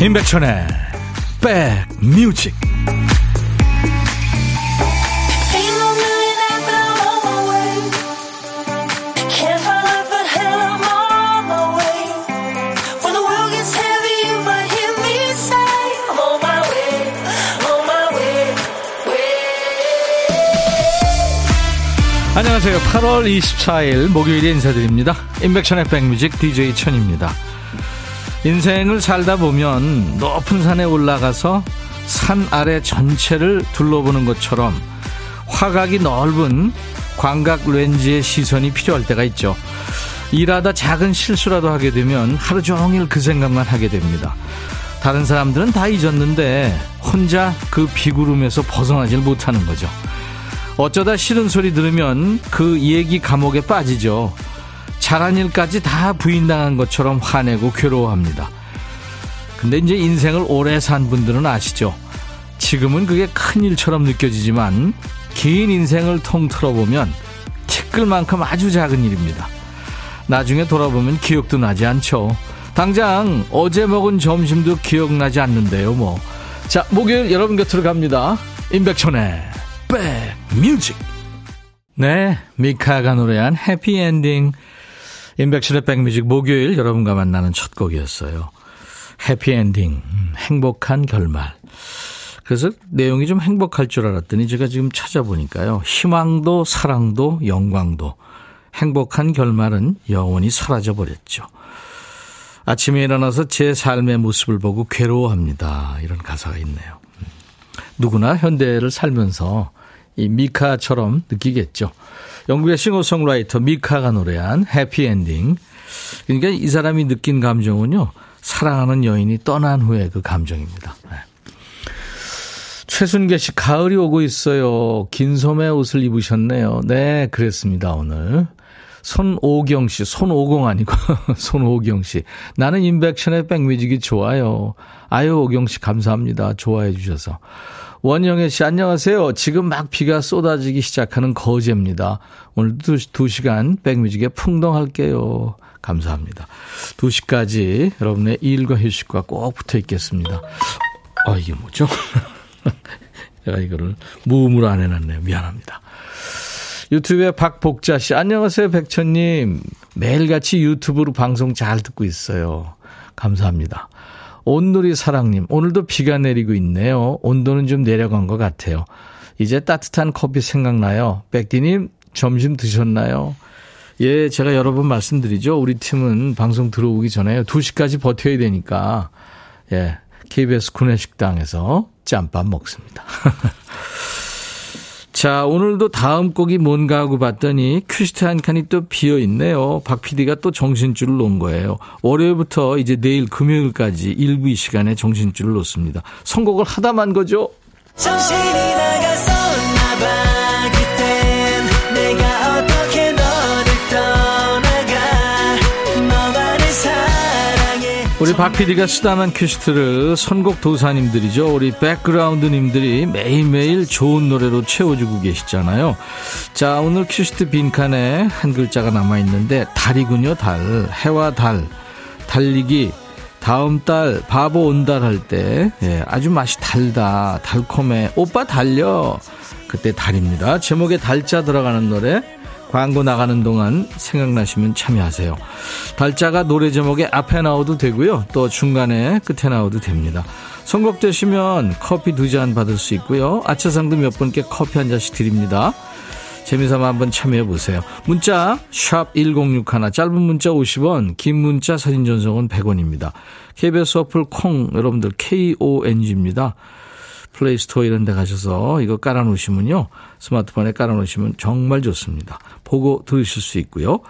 임백천의 백뮤직 안녕하세요. 8월 24일 목요일에 인사드립니다. 임백천의 백뮤직 DJ 천입니다. 인생을 살다 보면 높은 산에 올라가서 산 아래 전체를 둘러보는 것처럼 화각이 넓은 광각 렌즈의 시선이 필요할 때가 있죠. 일하다 작은 실수라도 하게 되면 하루 종일 그 생각만 하게 됩니다. 다른 사람들은 다 잊었는데 혼자 그 비구름에서 벗어나질 못하는 거죠. 어쩌다 싫은 소리 들으면 그 얘기 감옥에 빠지죠. 잘한 일까지 다 부인당한 것처럼 화내고 괴로워합니다. 근데 이제 인생을 오래 산 분들은 아시죠? 지금은 그게 큰 일처럼 느껴지지만 긴 인생을 통틀어 보면 티끌만큼 아주 작은 일입니다. 나중에 돌아보면 기억도 나지 않죠. 당장 어제 먹은 점심도 기억나지 않는데요, 뭐. 자, 목요일 여러분 곁으로 갑니다. 임백천의 백뮤직. 네, 미카가 노래한 해피엔딩. 인백션의 백뮤직 목요일 여러분과 만나는 첫 곡이었어요. 해피엔딩, 음, 행복한 결말. 그래서 내용이 좀 행복할 줄 알았더니 제가 지금 찾아보니까요. 희망도 사랑도 영광도 행복한 결말은 영원히 사라져 버렸죠. 아침에 일어나서 제 삶의 모습을 보고 괴로워합니다. 이런 가사가 있네요. 음. 누구나 현대를 살면서 이 미카처럼 느끼겠죠. 영국의 싱어송라이터 미카가 노래한 해피엔딩. 그러니까 이 사람이 느낀 감정은요. 사랑하는 여인이 떠난 후에 그 감정입니다. 네. 최순계 씨, 가을이 오고 있어요. 긴 소매 옷을 입으셨네요. 네, 그랬습니다, 오늘. 손오경 씨, 손오공 아니고, 손오경 씨. 나는 인백션의 백뮤직이 좋아요. 아유, 오경 씨, 감사합니다. 좋아해 주셔서. 원영애 씨, 안녕하세요. 지금 막 비가 쏟아지기 시작하는 거제입니다. 오늘도 2시간 백뮤직에 풍덩할게요. 감사합니다. 2시까지 여러분의 일과 휴식과 꼭 붙어 있겠습니다. 아, 이게 뭐죠? 제가 이거를 무음으로 안 해놨네요. 미안합니다. 유튜브에 박복자 씨, 안녕하세요, 백천님. 매일같이 유튜브로 방송 잘 듣고 있어요. 감사합니다. 온누리 사랑님, 오늘도 비가 내리고 있네요. 온도는 좀 내려간 것 같아요. 이제 따뜻한 커피 생각나요. 백디님, 점심 드셨나요? 예, 제가 여러 번 말씀드리죠. 우리 팀은 방송 들어오기 전에 2시까지 버텨야 되니까, 예, KBS 구내식당에서 짬밥 먹습니다. 자, 오늘도 다음 곡이 뭔가 하고 봤더니 큐시트 한 칸이 또 비어 있네요. 박 PD가 또 정신줄을 놓은 거예요. 월요일부터 이제 내일 금요일까지 일부 이 시간에 정신줄을 놓습니다. 선곡을 하다만 거죠? 정신이 나갔었나 봐. 우리 박 PD가 쓰다만 큐시트를 선곡 도사님들이죠. 우리 백그라운드님들이 매일매일 좋은 노래로 채워주고 계시잖아요. 자, 오늘 큐시트 빈칸에 한 글자가 남아있는데 달이군요, 달. 해와 달. 달리기. 다음 달 바보 온달 할때 예, 아주 맛이 달다 달콤해 오빠 달려 그때 달입니다 제목에 달자 들어가는 노래 광고 나가는 동안 생각나시면 참여하세요. 달자가 노래 제목에 앞에 나오도 되고요. 또 중간에 끝에 나오도 됩니다. 선곡되시면 커피 두 잔 받을 수 있고요. 아차상도 몇 분께 커피 한 잔씩 드립니다. 재미삼아 한번 참여해 보세요. 문자 1061, 짧은 문자 50원, 긴 문자 사진 전송은 100원입니다. KBS 어플 콩 여러분들 KONG입니다. Play Store 이런 데 가셔서 이거 깔아놓으시면요. 스마트폰에 깔아놓으시면 정말 좋습니다. 보고 들으실 수 있고요.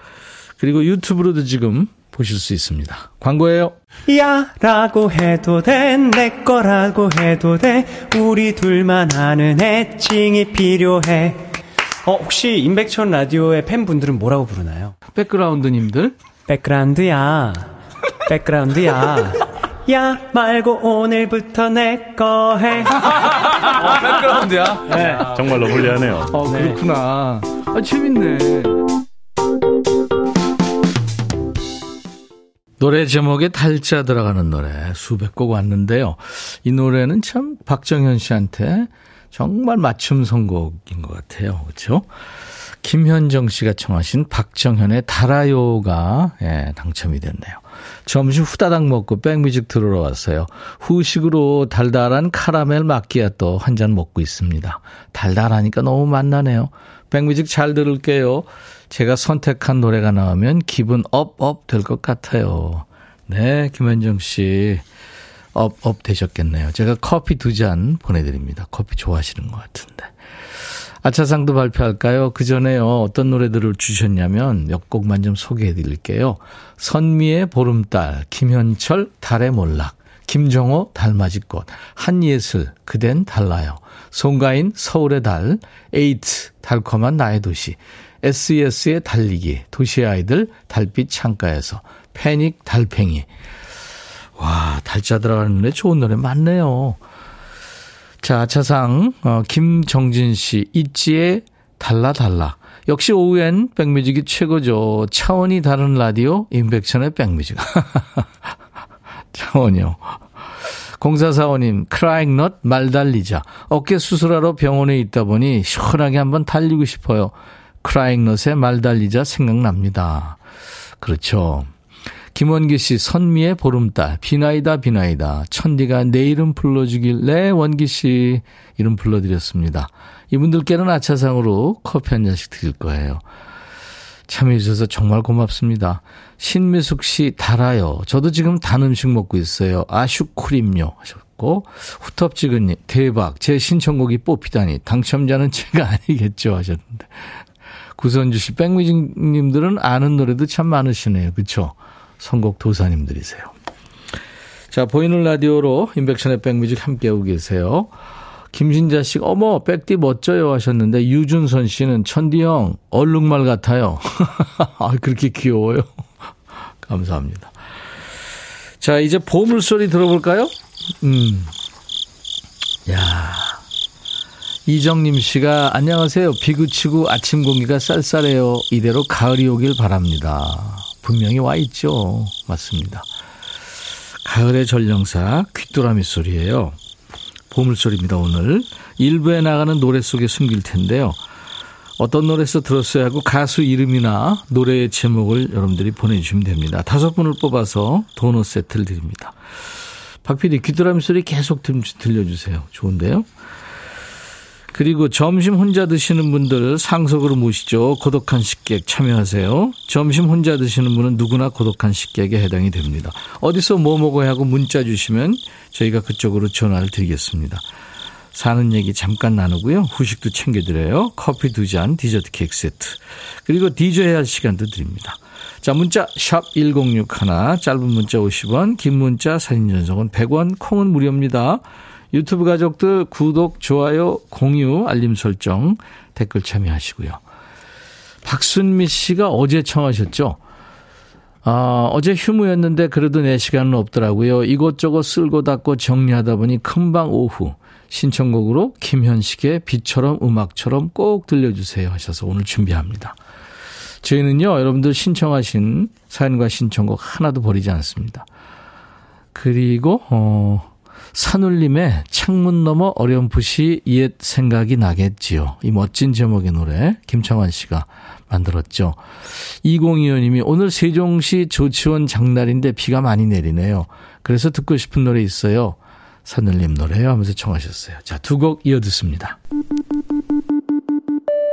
그리고 유튜브로도 지금 보실 수 있습니다. 광고예요. 야 라고 해도 돼 내 거라고 해도 돼 우리 둘만 아는 애칭이 필요해 어 혹시 임백천 라디오의 팬분들은 뭐라고 부르나요? 백그라운드님들 백그라운드야 백그라운드야 야 말고 오늘부터 내 거 해. 어, 백그라운드야? 네. 정말로 불리하네요. 어, 네. 그렇구나. 아, 재밌네. 노래 제목에 달자 들어가는 노래 수백 곡 왔는데요. 이 노래는 참 박정현 씨한테 정말 맞춤 선곡인 것 같아요. 그렇죠? 김현정 씨가 청하신 박정현의 달아요가 예, 당첨이 됐네요. 점심 후다닥 먹고 백뮤직 들으러 왔어요. 후식으로 달달한 카라멜 마끼아또 한 잔 먹고 있습니다. 달달하니까 너무 맛나네요. 백뮤직 잘 들을게요. 제가 선택한 노래가 나오면 기분 up up 될 것 같아요. 네, 김현정 씨. up, up 되셨겠네요. 제가 커피 두 잔 보내드립니다. 커피 좋아하시는 것 같은데. 아차상도 발표할까요? 그 전에요. 어떤 노래들을 주셨냐면 몇 곡만 좀 소개해 드릴게요. 선미의 보름달, 김현철, 달의 몰락, 김정호, 달맞이꽃, 한예슬, 그댄 달라요. 송가인, 서울의 달, 에이트, 달콤한 나의 도시, SES의 달리기, 도시의 아이들, 달빛 창가에서, 패닉, 달팽이. 와, 달자 들어가는 노래 좋은 노래 많네요. 자, 차상, 어, 김정진 씨, 있지의 달라 달라. 역시 오후엔 백뮤직이 최고죠. 차원이 다른 라디오, 임백천의 백뮤직. 차원이요. 공사사원님, 크라잉 넛, 말 달리자. 어깨 수술하러 병원에 있다 보니 시원하게 한번 달리고 싶어요. 크라잉 넛의 말 달리자 생각납니다. 그렇죠. 김원기 씨, 선미의 보름달, 비나이다, 비나이다. 천디가 내 이름 불러주길래 원기 씨 이름 불러드렸습니다. 이분들께는 아차상으로 커피 한 잔씩 드릴 거예요. 참여해주셔서 정말 고맙습니다. 신미숙 씨, 달아요. 저도 지금 단 음식 먹고 있어요. 아슈크림요. 하셨고, 후텁지근님, 대박. 제 신청곡이 뽑히다니. 당첨자는 제가 아니겠죠. 하셨는데. 구선주 씨, 백뮤직님들은 아는 노래도 참 많으시네요. 그쵸? 선곡 도사님들이세요. 자, 보이는 라디오로 인백션의 백뮤직 함께하고 계세요. 김신자 씨, 어머, 백디 멋져요 하셨는데, 유준선 씨는 천디 형, 얼룩말 같아요. 아, 그렇게 귀여워요. 감사합니다. 자, 이제 보물소리 들어볼까요? 음. 야 이정님 씨가, 안녕하세요. 비 그치고 아침 공기가 쌀쌀해요. 이대로 가을이 오길 바랍니다. 분명히 와 있죠. 맞습니다. 가을의 전령사 귀뚜라미 소리예요. 보물소리입니다, 오늘. 일부에 나가는 노래 속에 숨길 텐데요. 어떤 노래에서 들었어야 하고 가수 이름이나 노래의 제목을 여러분들이 보내주시면 됩니다. 다섯 분을 뽑아서 도넛 세트를 드립니다. 박 PD, 귀뚜라미 소리 계속 들려주세요. 좋은데요? 그리고 점심 혼자 드시는 분들 상속으로 모시죠. 고독한 식객 참여하세요. 점심 혼자 드시는 분은 누구나 고독한 식객에 해당이 됩니다. 어디서 뭐 먹어야 하고 문자 주시면 저희가 그쪽으로 전화를 드리겠습니다. 사는 얘기 잠깐 나누고요. 후식도 챙겨드려요. 커피 두 잔, 디저트 케이크 세트. 그리고 디저해야 할 시간도 드립니다. 자, 문자 샵 1061, 짧은 문자 50원, 긴 문자 사진 전송은 100원, 콩은 무료입니다. 유튜브 가족들 구독, 좋아요, 공유, 알림 설정, 댓글 참여하시고요. 박순미 씨가 어제 청하셨죠? 아, 어제 휴무였는데 그래도 내 시간은 없더라고요. 이것저것 쓸고 닦고 정리하다 보니 금방 오후 신청곡으로 김현식의 비처럼 음악처럼 꼭 들려주세요 하셔서 오늘 준비합니다. 저희는요, 여러분들 신청하신 사연과 신청곡 하나도 버리지 않습니다. 그리고, 어, 산울림의 창문 너머 어렴풋이 옛 생각이 나겠지요. 이 멋진 제목의 노래 김창완 씨가 만들었죠. 2025님이 오늘 세종시 조치원 장날인데 비가 많이 내리네요. 그래서 듣고 싶은 노래 있어요. 산울림 노래요 하면서 청하셨어요. 자, 두 곡 이어 듣습니다.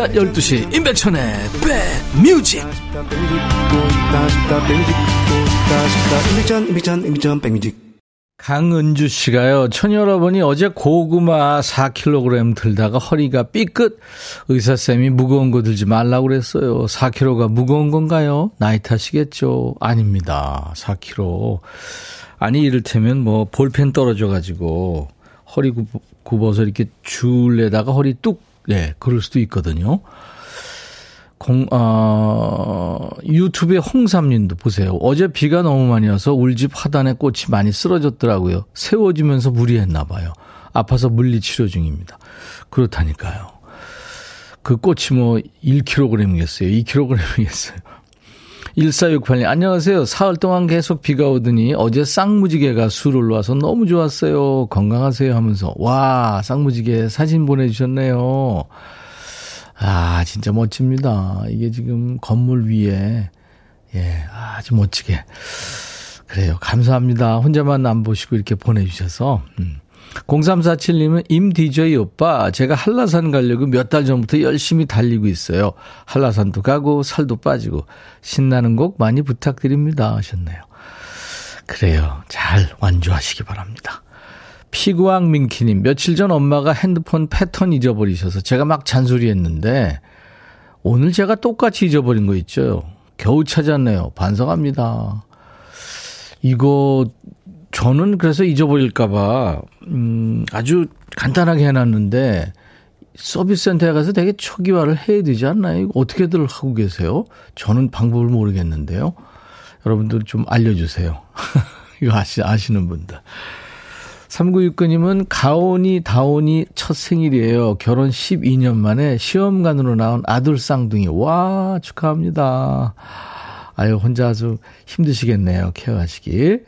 낮 12시 임백천의 백뮤직 강은주 씨가요, 천 여러분이 어제 고구마 4kg 들다가 허리가 삐끗. 의사쌤이 무거운 거 들지 말라고 그랬어요. 4kg가 무거운 건가요? 나이 탓이겠죠. 아닙니다. 4kg. 아니, 이를테면 뭐, 볼펜 떨어져가지고, 허리 굽어서 이렇게 줄에다가 허리 뚝, 예, 그럴 수도 있거든요. 공, 어, 유튜브에 홍삼님도 보세요. 어제 비가 너무 많이 와서 울집 화단에 꽃이 많이 쓰러졌더라고요. 세워지면서 무리했나 봐요. 아파서 물리치료 중입니다. 그렇다니까요. 그 꽃이 뭐 1kg이겠어요. 2kg이겠어요. 1468님, 안녕하세요. 사흘 동안 계속 비가 오더니 어제 쌍무지개가 술 올라와서 너무 좋았어요. 건강하세요 하면서. 와, 쌍무지개 사진 보내주셨네요. 아, 진짜 멋집니다. 이게 지금 건물 위에, 예, 아주 멋지게. 그래요. 감사합니다. 혼자만 안 보시고 이렇게 보내주셔서. 음. 0347님은 임 DJ 오빠, 제가 한라산 가려고 몇 달 전부터 열심히 달리고 있어요. 한라산도 가고 살도 빠지고 신나는 곡 많이 부탁드립니다 하셨네요. 그래요. 잘 완주하시기 바랍니다. 피구왕 민키님, 며칠 전 엄마가 핸드폰 패턴 잊어버리셔서 제가 막 잔소리했는데 오늘 제가 똑같이 잊어버린 거 있죠. 겨우 찾았네요. 반성합니다. 이거 저는 그래서 잊어버릴까봐 음, 아주 간단하게 해놨는데 서비스 센터에 가서 되게 초기화를 해야 되지 않나요? 어떻게들 하고 계세요? 저는 방법을 모르겠는데요. 여러분들 좀 알려주세요. 이거 아시, 아시는 분들. 3969님은 가온이 다온이 첫 생일이에요. 결혼 12년 만에 시험관으로 나온 아들 쌍둥이. 와, 축하합니다. 아유, 혼자 아주 힘드시겠네요. 케어하시길.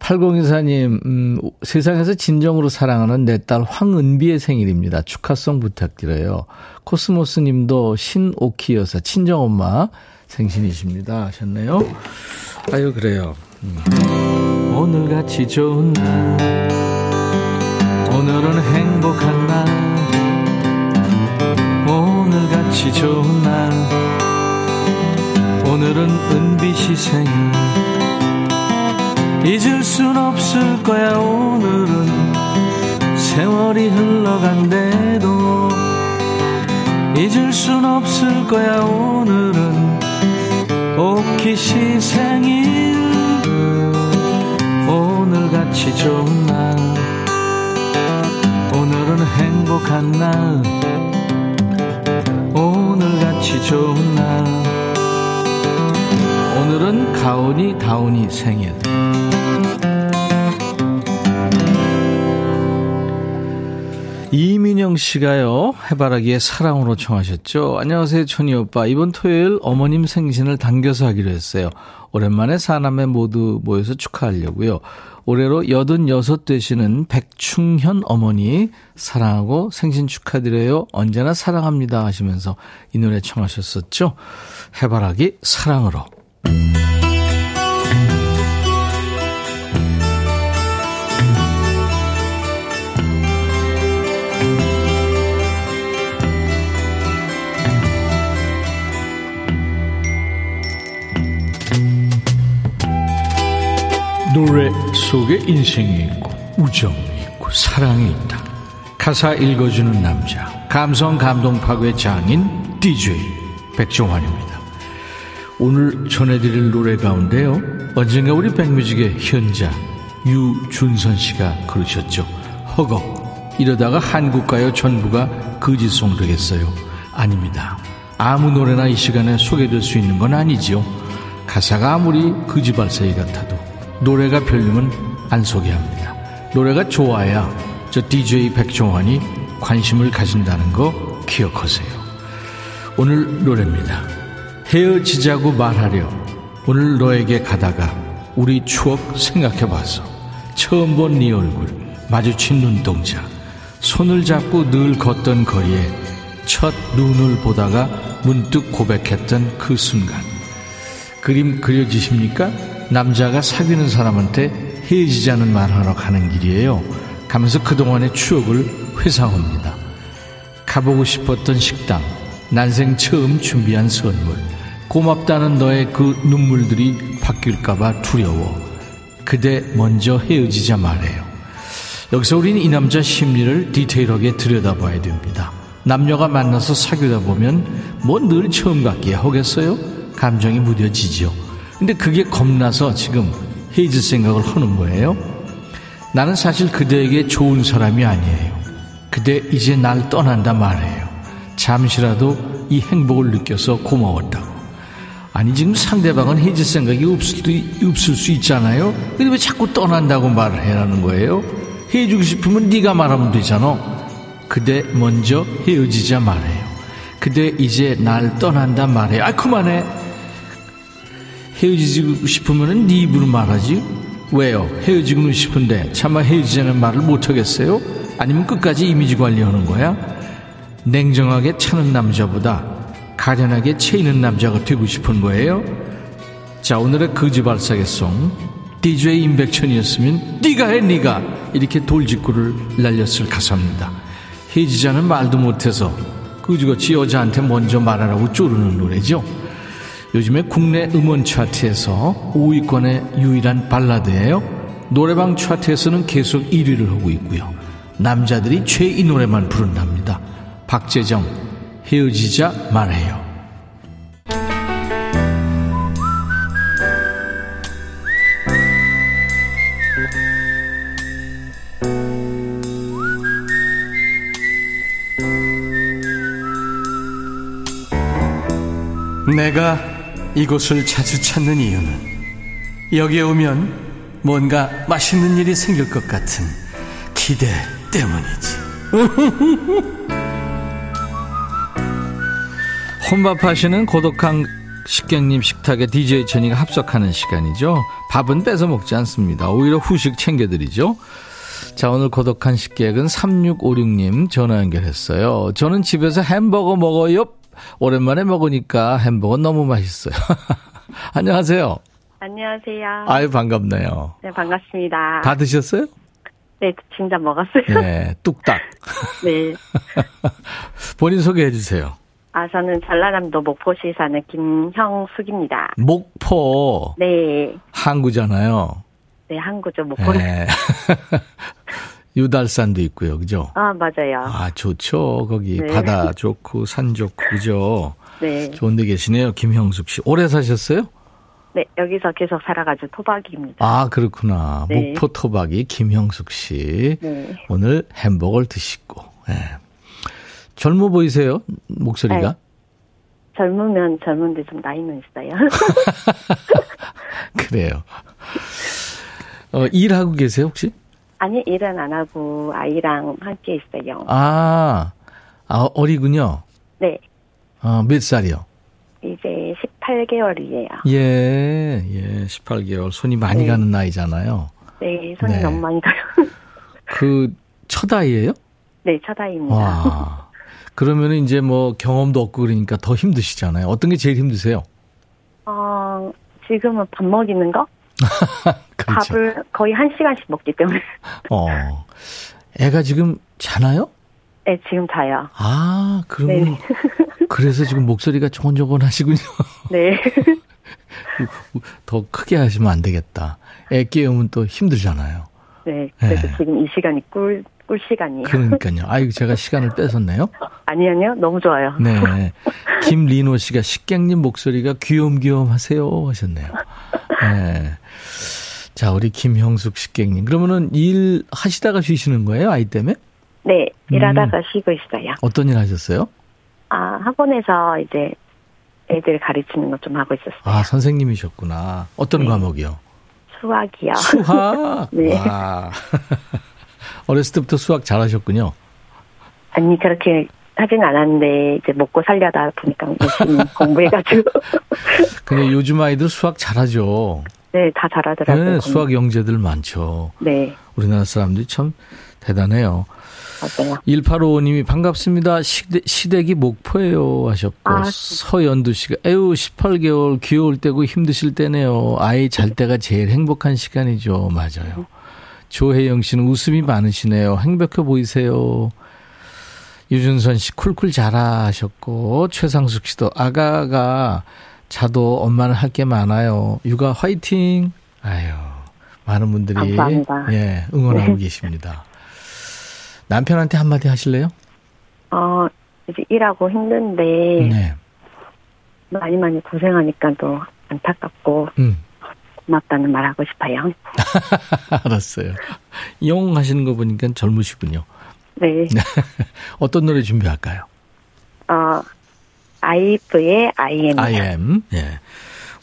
8024님, 음, 세상에서 진정으로 사랑하는 내 딸 황은비의 생일입니다. 축하송 부탁드려요. 코스모스 님도 신오키 여사, 친정엄마 생신이십니다. 하셨네요. 아유, 그래요. 음. 오늘같이 좋은 날. 오늘은 행복한 날 오늘같이 좋은 날 오늘은 은빛이 생일 잊을 순 없을 거야 오늘은. 세월이 흘러간대도 잊을 순 없을 거야 오늘은. 오키시 생일 오늘같이 좋은 날. 오늘은 행복한 날. 오늘같이 좋은 날. 오늘은 가온이 다온이 생일 이민영 씨가요, 해바라기의 사랑으로 청하셨죠. 안녕하세요, 천희 오빠. 이번 토요일 어머님 생신을 당겨서 하기로 했어요. 오랜만에 사남매 모두 모여서 축하하려고요. 올해로 86 되시는 백충현 어머니 사랑하고 생신 축하드려요. 언제나 사랑합니다 하시면서 이 노래 청하셨었죠. 해바라기 사랑으로. 노래 속에 인생이 있고 우정이 있고 사랑이 있다. 가사 읽어주는 남자 감성 감동 파괴 장인 DJ 백종환입니다. 오늘 전해드릴 노래 가운데요. 언젠가 우리 백뮤직의 현자 유준선 씨가 그러셨죠. 허걱 이러다가 한국가요 전부가 거짓송 되겠어요. 아닙니다. 아무 노래나 이 시간에 소개될 수 있는 건 아니지요. 가사가 아무리 거지발사이 같아도 노래가 별로면 안 소개합니다. 노래가 좋아야 저 DJ 백종환이 관심을 가진다는 거 기억하세요. 오늘 노래입니다. 헤어지자고 말하려 오늘 너에게 가다가 우리 추억 생각해봐서 처음 본 네 얼굴 마주친 눈동자 손을 잡고 늘 걷던 거리에 첫 눈을 보다가 문득 고백했던 그 순간 그림 그려지십니까? 남자가 사귀는 사람한테 헤어지자는 말하러 가는 길이에요. 가면서 그동안의 추억을 회상합니다. 가보고 싶었던 식당, 난생 처음 준비한 선물, 고맙다는 너의 그 눈물들이 바뀔까봐 두려워. 그대 먼저 헤어지자 말해요. 여기서 우리는 이 남자 심리를 디테일하게 들여다봐야 됩니다. 남녀가 만나서 사귀다 보면 뭐 늘 처음 같기에 하겠어요? 감정이 무뎌지지요. 근데 그게 겁나서 지금 헤이즈 생각을 하는 거예요. 나는 사실 그대에게 좋은 사람이 아니에요. 그대 이제 날 떠난다 말해요. 잠시라도 이 행복을 느껴서 고마웠다고. 아니 지금 상대방은 헤이즈 생각이 없을, 없을 수 있잖아요. 근데 왜 자꾸 떠난다고 말을 해라는 거예요? 헤어지고 싶으면 네가 말하면 되잖아. 그대 먼저 헤어지자 말해요. 그대 이제 날 떠난다 말해요. 아 그만해. 헤어지고 싶으면 네 입으로 말하지. 왜요? 헤어지고는 싶은데 차마 헤어지자는 말을 못하겠어요? 아니면 끝까지 이미지 관리하는 거야? 냉정하게 차는 남자보다 가련하게 채이는 남자가 되고 싶은 거예요? 자 오늘의 거지발사계송 DJ 임백천이었으면 네가 해 네가 이렇게 돌직구를 날렸을 가사입니다. 헤어지자는 말도 못해서 그지같이 여자한테 먼저 말하라고 쪼르는 노래죠. 요즘에 국내 음원 차트에서 5위권의 유일한 발라드예요. 노래방 차트에서는 계속 1위를 하고 있고요. 남자들이 최이 노래만 부른답니다. 박재정 헤어지자 말해요. 내가 이곳을 자주 찾는 이유는 여기에 오면 뭔가 맛있는 일이 생길 것 같은 기대 때문이지. 혼밥하시는 고독한 식객님 식탁에 DJ 천이가 합석하는 시간이죠. 밥은 뺏어 먹지 않습니다. 오히려 후식 챙겨드리죠. 자, 오늘 고독한 식객은 3656님 전화 연결했어요. 저는 집에서 햄버거 먹어요. 오랜만에 먹으니까 햄버거 너무 맛있어요. 안녕하세요. 안녕하세요. 아유, 반갑네요. 네, 반갑습니다. 다 드셨어요? 네, 진짜 먹었어요. 네, 뚝딱. 네. 본인 소개해 주세요. 아, 저는 전라남도 목포시 사는 김형숙입니다. 목포. 네. 항구잖아요. 네, 항구죠, 목포. 네. 유달산도 있고요, 그죠? 아, 맞아요. 아, 좋죠. 거기 네. 바다 좋고 산 좋고 그죠? 네. 좋은 데 계시네요, 김형숙 씨. 오래 사셨어요? 네, 여기서 계속 살아가지고 토박이입니다. 아, 그렇구나. 네. 목포 토박이 김형숙 씨. 네. 오늘 햄버거를 드시고. 네. 젊어 보이세요? 목소리가? 네. 젊으면 젊은데 좀 나이는 있어요. 그래요. 어, 일하고 계세요, 혹시? 아니, 일은 안 하고 아이랑 함께 있어요. 아, 아 어리군요. 네. 아, 몇 살이요? 이제 18개월이에요. 예, 예, 18개월. 손이 많이 네. 가는 나이잖아요. 네, 손이 네. 너무 많이 가요. 그, 첫 아이예요? 네, 첫 아이입니다. 와. 그러면 이제 뭐 경험도 없고 그러니까 더 힘드시잖아요. 어떤 게 제일 힘드세요? 어, 지금은 밥 먹이는 거? 그렇죠. 밥을 거의 한 시간씩 먹기 때문에. 어. 애가 지금 자나요? 네, 지금 자요. 아, 그러면 네. 그래서 지금 목소리가 조곤조곤 하시군요. 네. 더 크게 하시면 안 되겠다. 애 깨우면 또 힘들잖아요. 네. 그래서 네. 지금 이 시간이 꿀, 꿀 시간이에요. 그러니까요. 아이고, 제가 시간을 뺏었네요. 아니, 아니요. 너무 좋아요. 네. 김리노 씨가 식객님 목소리가 귀염귀염 하세요. 하셨네요. 네. 자, 우리 김형숙 식객님. 그러면은 일 하시다가 쉬시는 거예요? 아이 때문에? 네. 일하다가 음. 쉬고 있어요. 어떤 일 하셨어요? 아, 학원에서 이제 애들 가르치는 것 좀 하고 있었어요. 아, 선생님이셨구나. 어떤 네. 과목이요? 수학이요. 수학? 네. 와. 어렸을 때부터 수학 잘하셨군요. 아니, 그렇게 하진 않았는데, 이제 먹고 살려다 보니까 열심히 공부해가지고. 근데 요즘 아이들 수학 잘하죠. 네, 다 잘하더라고요. 네, 수학 영재들 많죠. 네. 우리나라 사람들이 참 대단해요. 맞아요. 1855님이 반갑습니다. 시댁, 시댁이 목포예요 하셨고 아, 서연두 씨가 에휴 18개월 귀여울 때고 힘드실 때네요. 아이 잘 때가 제일 행복한 시간이죠. 맞아요. 조혜영 씨는 웃음이 많으시네요. 행복해 보이세요. 유준선 씨 쿨쿨 자라 하셨고 최상숙 씨도 아가가 자도 엄마는 할 게 많아요. 육아 화이팅. 아유 많은 분들이 감사합니다. 예, 응원하고 네. 계십니다. 남편한테 한마디 하실래요? 어, 이제 일하고 힘든데, 네. 많이 많이 고생하니까 또 안타깝고, 음. 고맙다는 말 하고 싶어요. 알았어요. 용 하시는 거 보니까 젊으시군요. 네. 어떤 노래 준비할까요? 어, 아이브의 IM. I am. 예.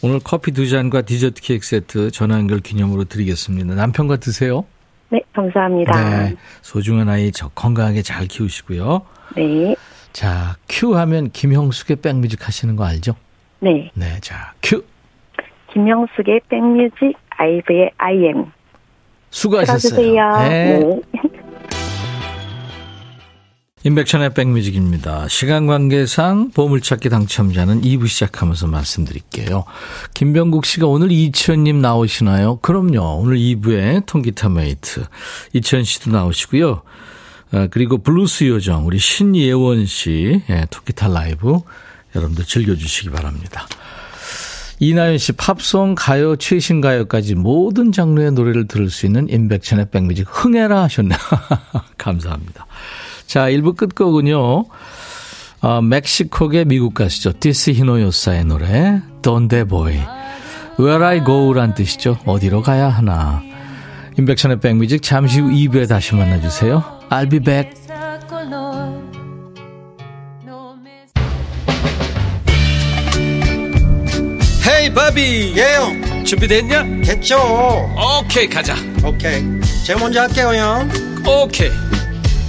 오늘 커피 두 잔과 디저트 케이크 세트 전화 연결 기념으로 드리겠습니다. 남편과 드세요. 네, 감사합니다. 네. 소중한 아이 저 건강하게 잘 키우시고요. 네. 자, 큐 하면 김형숙의 백뮤직 하시는 거 알죠? 네. 네, 자, 큐. 김영숙의 백뮤직, 아이브의 I AM. 수고하셨어요. 네. 네. 임백천의 백뮤직입니다. 시간 관계상 보물찾기 당첨자는 2부 시작하면서 말씀드릴게요. 김병국 씨가 오늘 이치현님 나오시나요? 그럼요. 오늘 2부에 통기타 메이트 이치현 씨도 나오시고요. 아, 그리고 블루스 요정 우리 신예원 씨 예, 통기타 라이브 여러분들 즐겨주시기 바랍니다. 이나연 씨 팝송, 가요, 최신 가요까지 모든 장르의 노래를 들을 수 있는 임백천의 백뮤직 흥해라 하셨네요. 감사합니다. 자, 1부 끝곡은요. 어, 멕시코계 미국 가수죠. 티시 히노호사의 노래 Donde Voy. Where I go란 뜻이죠. 어디로 가야 하나. 인백천의 백뮤직 잠시 후 2부에 다시 만나주세요. I'll be back. 헤이 바비 예영 준비됐냐? 됐죠 오케이 가자 오케이 제가 먼저 할게요 형 오케이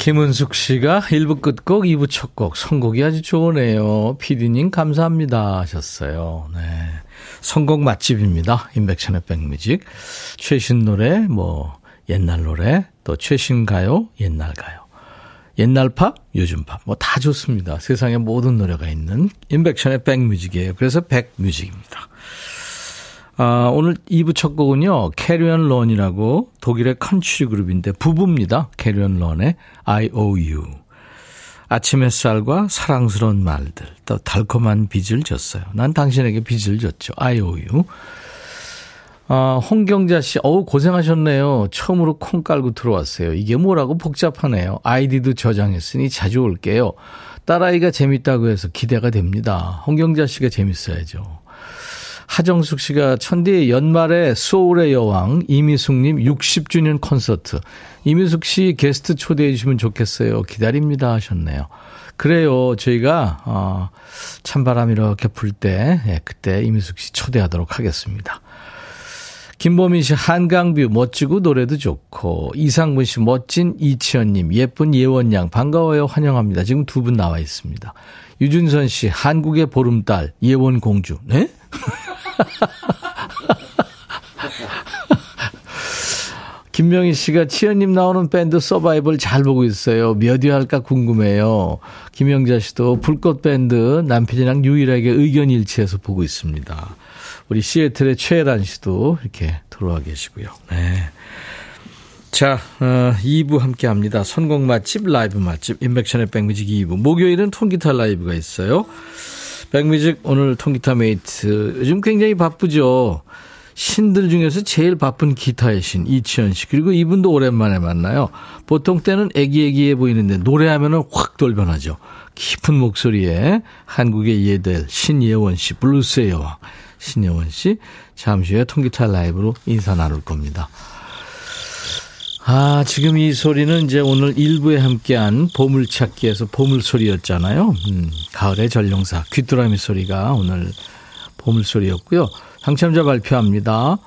김은숙 씨가 1부 끝곡, 2부 첫 곡, 선곡이 아주 좋으네요. 피디님 감사합니다 하셨어요. 네. 선곡 맛집입니다. 임백천의 백뮤직. 최신 노래, 뭐, 옛날 노래, 또 최신 가요, 옛날 가요. 옛날 팝, 요즘 팝, 뭐 다 좋습니다. 세상에 모든 노래가 있는 임백천의 백뮤직이에요. 그래서 백뮤직입니다. 아, 오늘 2부 첫 곡은요, 캐리 앤 론이라고 독일의 컨츄리 그룹인데 부부입니다. 캐리 앤 론의 IOU. 아침 햇살과 사랑스러운 말들, 또 달콤한 빚을 졌어요. 난 당신에게 빚을 졌죠. IOU. 아, 홍경자 씨, 어우, 고생하셨네요. 처음으로 콩 깔고 들어왔어요. 이게 뭐라고 복잡하네요. 아이디도 저장했으니 자주 올게요. 딸아이가 재밌다고 해서 기대가 됩니다. 홍경자 씨가 재밌어야죠. 하정숙 씨가 천디 연말에 소울의 여왕 이미숙님 60주년 콘서트. 이미숙 씨 게스트 초대해 주시면 좋겠어요. 기다립니다 하셨네요. 그래요. 저희가 어, 찬바람 이렇게 불 때 예, 그때 이미숙 씨 초대하도록 하겠습니다. 김보민 씨 한강뷰 멋지고 노래도 좋고 이상분 씨 멋진 이치현님 예쁜 예원양 반가워요 환영합니다. 지금 두 분 나와 있습니다. 유준선 씨 한국의 보름달 예원공주 네? 김명희 씨가 치현님 나오는 밴드 서바이벌 잘 보고 있어요. 몇 위 할까 궁금해요. 김영자 씨도 불꽃 밴드 남편이랑 유일하게 의견 일치해서 보고 있습니다. 우리 시애틀의 최혜란 씨도 이렇게 들어와 계시고요. 네. 자, 어, 2부 함께 합니다. 선곡 맛집, 라이브 맛집, 임백천의 백뮤직 2부. 목요일은 통기타 라이브가 있어요. 백뮤직 오늘 통기타 메이트. 요즘 굉장히 바쁘죠. 신들 중에서 제일 바쁜 기타의 신 이치현 씨 그리고 이분도 오랜만에 만나요. 보통 때는 애기애기해 보이는데 노래하면은 확 돌변하죠. 깊은 목소리에 한국의 예델 신예원 씨 블루스의 여왕 신예원 씨 잠시 후에 통기타 라이브로 인사 나눌 겁니다. 아, 지금 이 소리는 이제 오늘 일부에 함께한 보물찾기에서 보물소리였잖아요. 음, 가을의 전령사 귀뚜라미 소리가 오늘 보물소리였고요. 당첨자 발표합니다.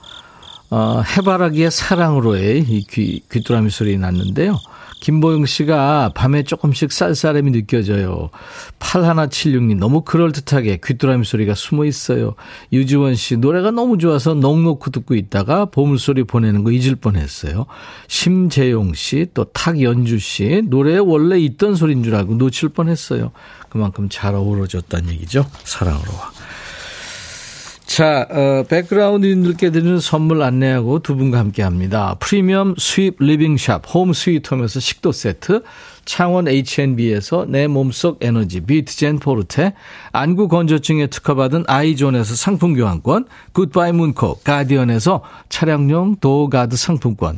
어, 해바라기의 사랑으로의 이 귀, 귀뚜라미 소리 났는데요. 김보영 씨가 밤에 조금씩 쌀쌀함이 느껴져요. 8176님 너무 그럴듯하게 귀뚜라미 소리가 숨어 있어요. 유지원 씨 노래가 너무 좋아서 넉넉히 듣고 있다가 보물소리 보내는 거 잊을 뻔했어요. 심재용 씨 또 탁연주 씨 노래에 원래 있던 소리인 줄 알고 놓칠 뻔했어요. 그만큼 잘 어우러졌다는 얘기죠. 사랑으로 와. 자, 어, 백그라운드님들께 드리는 선물 안내하고 두 분과 함께 합니다. 프리미엄 수입 리빙샵 홈 스위트홈에서 식도 세트, 창원 H&B에서 내 몸속 에너지 비트젠 포르테, 안구 건조증에 특허받은 아이존에서 상품 교환권, 굿바이 문코 가디언에서 차량용 도어가드 상품권,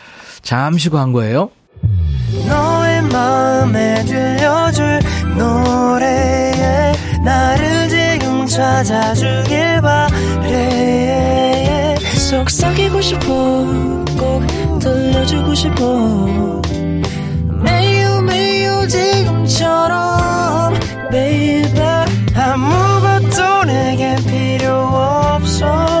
잠시 광고예요. 너의 마음에 들려줄 노래에 나를 지금 찾아주길 바래. 속삭이고 싶어 꼭 들려주고 싶어. 매우 매우 지금처럼 baby. 아무것도 내게 필요 없어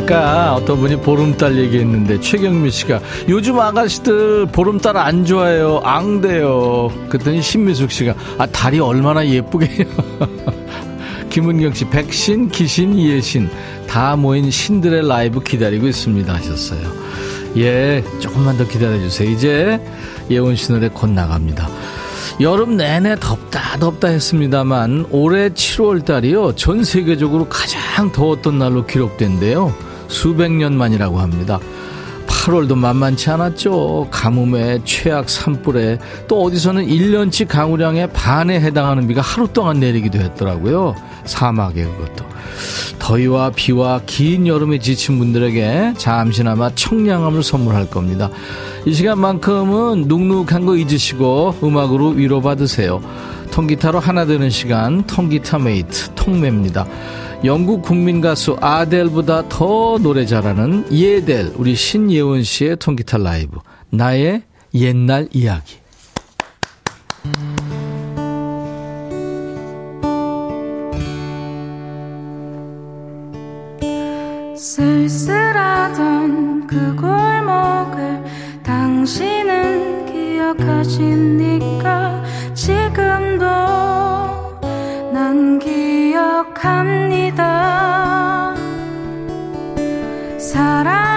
아까 어떤 분이 보름달 얘기했는데 최경미 씨가 요즘 아가씨들 보름달 안 좋아해요. 앙대요. 그랬더니 신미숙 씨가 아 달이 얼마나 예쁘게요. 김은경 씨 백신, 기신, 이예신 다 모인 신들의 라이브 기다리고 있습니다 하셨어요. 예, 조금만 더 기다려주세요. 이제 예원 씨 노래 곧 나갑니다. 여름 내내 덥다 덥다 했습니다만 올해 7월 달이요 전 세계적으로 가장 더웠던 날로 기록된대요 수백 년 만이라고 합니다 8월도 만만치 않았죠 가뭄에 최악 산불에 또 어디서는 1년치 강우량의 반에 해당하는 비가 하루 동안 내리기도 했더라고요 사막에 그것도 더위와 비와 긴 여름에 지친 분들에게 잠시나마 청량함을 선물할 겁니다. 이 시간만큼은 눅눅한 거 잊으시고 음악으로 위로받으세요. 통기타로 하나 되는 시간 통기타 메이트 통매입니다. 영국 국민 가수 아델보다 더 노래 잘하는 예델 우리 신예원 씨의 통기타 라이브. 나의 옛날 이야기. 쓸쓸하던 그 골목을 당신은 기억하십니까? 지금도 난 기억합니다 사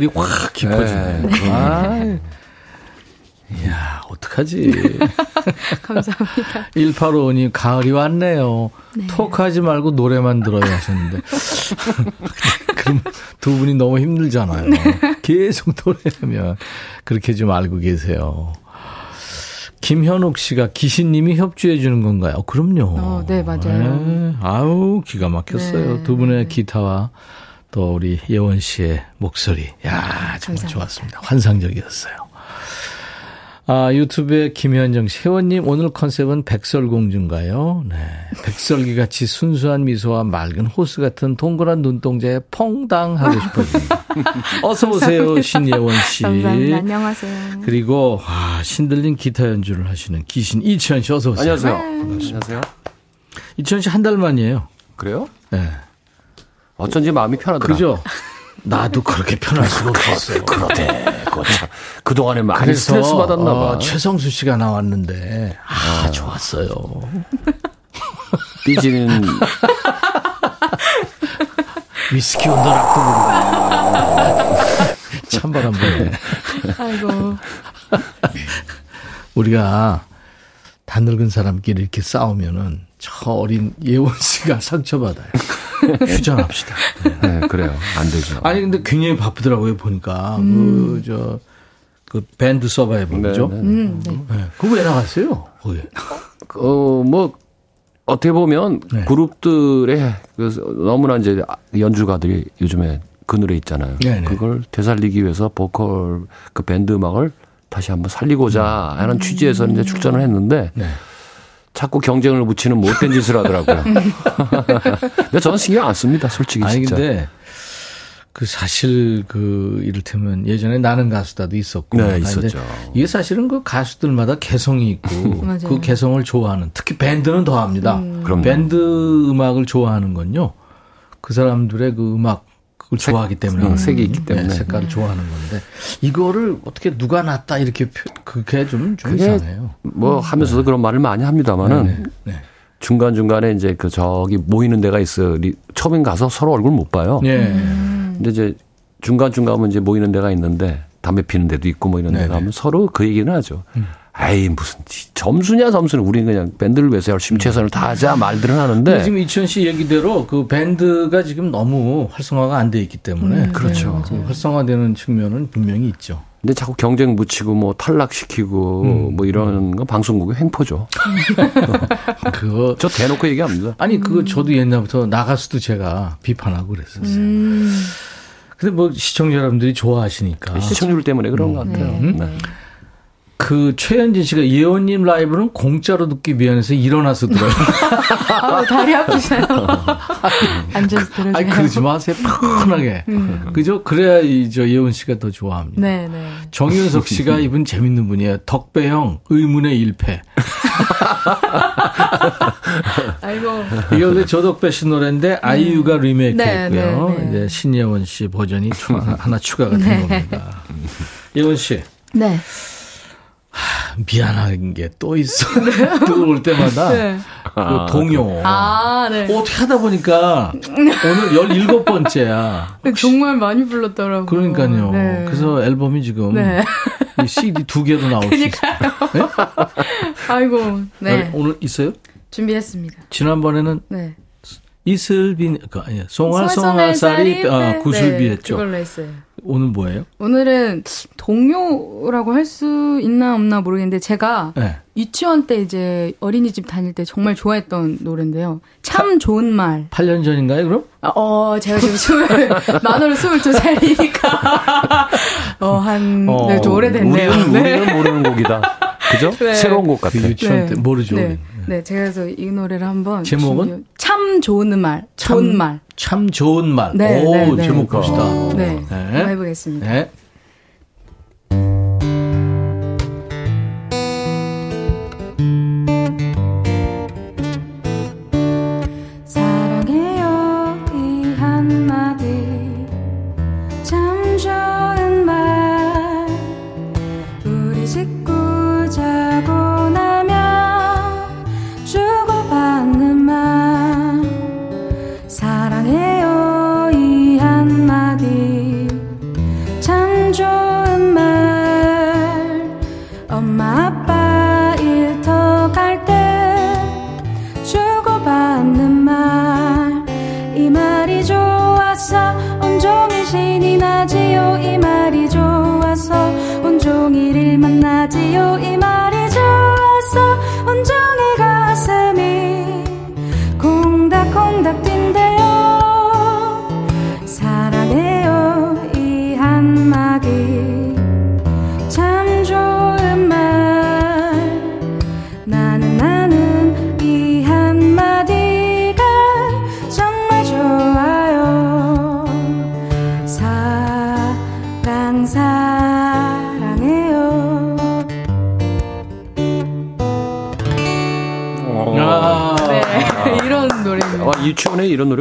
가을이 확 깊어지네. 네. 아, 이야, 어떡하지. 감사합니다. 1855님, 가을이 왔네요. 네. 톡하지 말고 노래만 들어야 하셨는데. 그럼 두 분이 너무 힘들잖아요. 네. 계속 노래하면. 그렇게 좀 알고 계세요. 김현욱 씨가 기신님이 협조해 주는 건가요? 어, 그럼요. 어, 네, 맞아요. 네. 아우, 기가 막혔어요. 네. 두 분의 기타와 또 우리 예원 씨의 목소리. 야, 정말 감사합니다. 좋았습니다. 환상적이었어요. 아, 유튜브에 김현정 씨, 혜원님, 오늘 컨셉은 백설공주인가요? 네. 백설기 같이 순수한 미소와 맑은 호수 같은 동그란 눈동자에 퐁당 하고 싶어집니다. 어서오세요, 신예원 씨. 감사합니다. 안녕하세요. 그리고, 아, 신들린 기타 연주를 하시는 기신 이치현 씨, 어서오세요. 안녕하세요. 안녕하세요. 이치현 씨 한 달 만이에요. 그래요? 네. 어쩐지 마음이 편하더라. 그죠? 나도 그렇게 편할 수가 없었어요. 그러대. 그동안에 많이 스트레스 받았나 봐. 어, 최성수 씨가 나왔는데 아, 아. 좋았어요. 삐지는 위스키 온도 락도 모르고 찬바람 부네. 아이고. 우리가 다 늙은 사람끼리 이렇게 싸우면은 저 어린 예원 씨가 상처받아요. 휴전합시다. 네, 그래요. 안 되죠. 아니, 근데 굉장히 바쁘더라고요, 보니까. 음. 그, 저, 그 밴드 서바이벌이죠. 네, 네, 네. 음, 네. 네. 그거 왜 나갔어요? 거기. 어, 뭐, 어떻게 보면 네. 그룹들의 그 너무나 이제 연주가들이 요즘에 그늘에 있잖아요. 네네. 그걸 되살리기 위해서 보컬 그 밴드 음악을 다시 한번 살리고자 하는 음. 취지에서 이제 출전을 했는데 네. 자꾸 경쟁을 붙이는 못된 짓을 하더라고요. 근데 저는 신경 안 씁니다, 솔직히. 아니, 진짜. 근데 그 사실 그 이를테면 예전에 나는 가수다도 있었고. 네, 있었죠. 이게 사실은 그 가수들마다 개성이 있고 그 개성을 좋아하는 특히 밴드는 더 합니다. 음. 밴드 음악을 좋아하는 건요. 그 사람들의 그 음악 그걸 좋아하기 때문에 음, 색이 있기 때문에 네, 색깔을 좋아하는 건데 이거를 어떻게 누가 낫다 이렇게 그게 좀, 좀 이상해요. 뭐 음. 하면서도 네. 그런 말을 많이 합니다만은 네, 네, 네. 중간 중간에 이제 그 저기 모이는 데가 있어. 처음엔 가서 서로 얼굴 못 봐요. 네. 음. 근데 이제 중간 중간은 이제 모이는 데가 있는데 담배 피는 데도 있고 뭐 이런 데 가면 서로 그 얘기는 하죠. 음. 아이 무슨 점수냐 점수는 우리는 그냥 밴드를 위해서 열심히 최선을 다하자 말들은 하는데 지금 이천 씨 얘기대로 그 밴드가 지금 너무 활성화가 안 돼 있기 때문에 음, 그렇죠 네, 활성화되는 측면은 분명히 있죠. 근데 자꾸 경쟁 붙이고 뭐 탈락시키고 음. 뭐 이런 건 방송국의 횡포죠. 그거 저 대놓고 얘기합니다. 아니 그거 저도 옛날부터 나가서도 제가 비판하고 그랬었어요. 음. 근데 뭐 시청자 여러분들이 좋아하시니까 시청률 때문에 그런 것 같아요. 네. 네. 그 최현진 씨가 예원님 라이브는 공짜로 듣기 미안해서 일어나서 들어요. 아, 다리 아프세요. 앉아서 들으세요. 아니 그러지 마세요. 편하게. 음. 그죠? 그래야 이저 예원 씨가 더 좋아합니다. 네, 네. 정윤석 씨가 이분 재밌는 분이에요. 덕배형 의문의 일패. 아이고. 이게 원래 조덕배 씨 노래인데 아이유가 리메이크했고요. 네, 네, 네. 이제 신예원 씨 버전이 하나 추가가 된 네. 겁니다. 예원 씨. 네. 미안한 게 또 있어. 들어올 때마다 네. 그 동요. 아, 네. 어떻게 하다 보니까 오늘 17번째야. 정말 많이 불렀더라고요. 그러니까요. 네. 그래서 앨범이 지금 네. 이 CD 두 개도 나올 수 있어요. 네? 아이고. 네. 오늘 있어요? 준비했습니다. 지난번에는 네. 이슬빈 그 아니 송화 송화살이 아, 구슬비했죠. 그걸로 했어요. 오늘 뭐예요? 오늘은 동요라고 할 수 있나 없나 모르겠는데 제가 네. 유치원 때 이제 어린이집 다닐 때 정말 좋아했던 노래인데요. 참 파, 좋은 말. 8년 전인가요, 그럼? 아, 어, 제가 지금 스물, 만으로 스물두 살이니까. 어, 한, 어, 네, 좀 오래됐네요. 우리는, 네. 우리는 모르는 곡이다. 그죠? 네. 새로운 곡 같아요. 그 유치원 때 모르죠. 네. 네, 제가 그래서 이 노래를 한번. 제목은? 참 좋은 말. 참, 좋은 말. 참 좋은 말. 네, 오, 네, 네. 제목 봅시다. 네. 네. 한번 해보겠습니다. 네.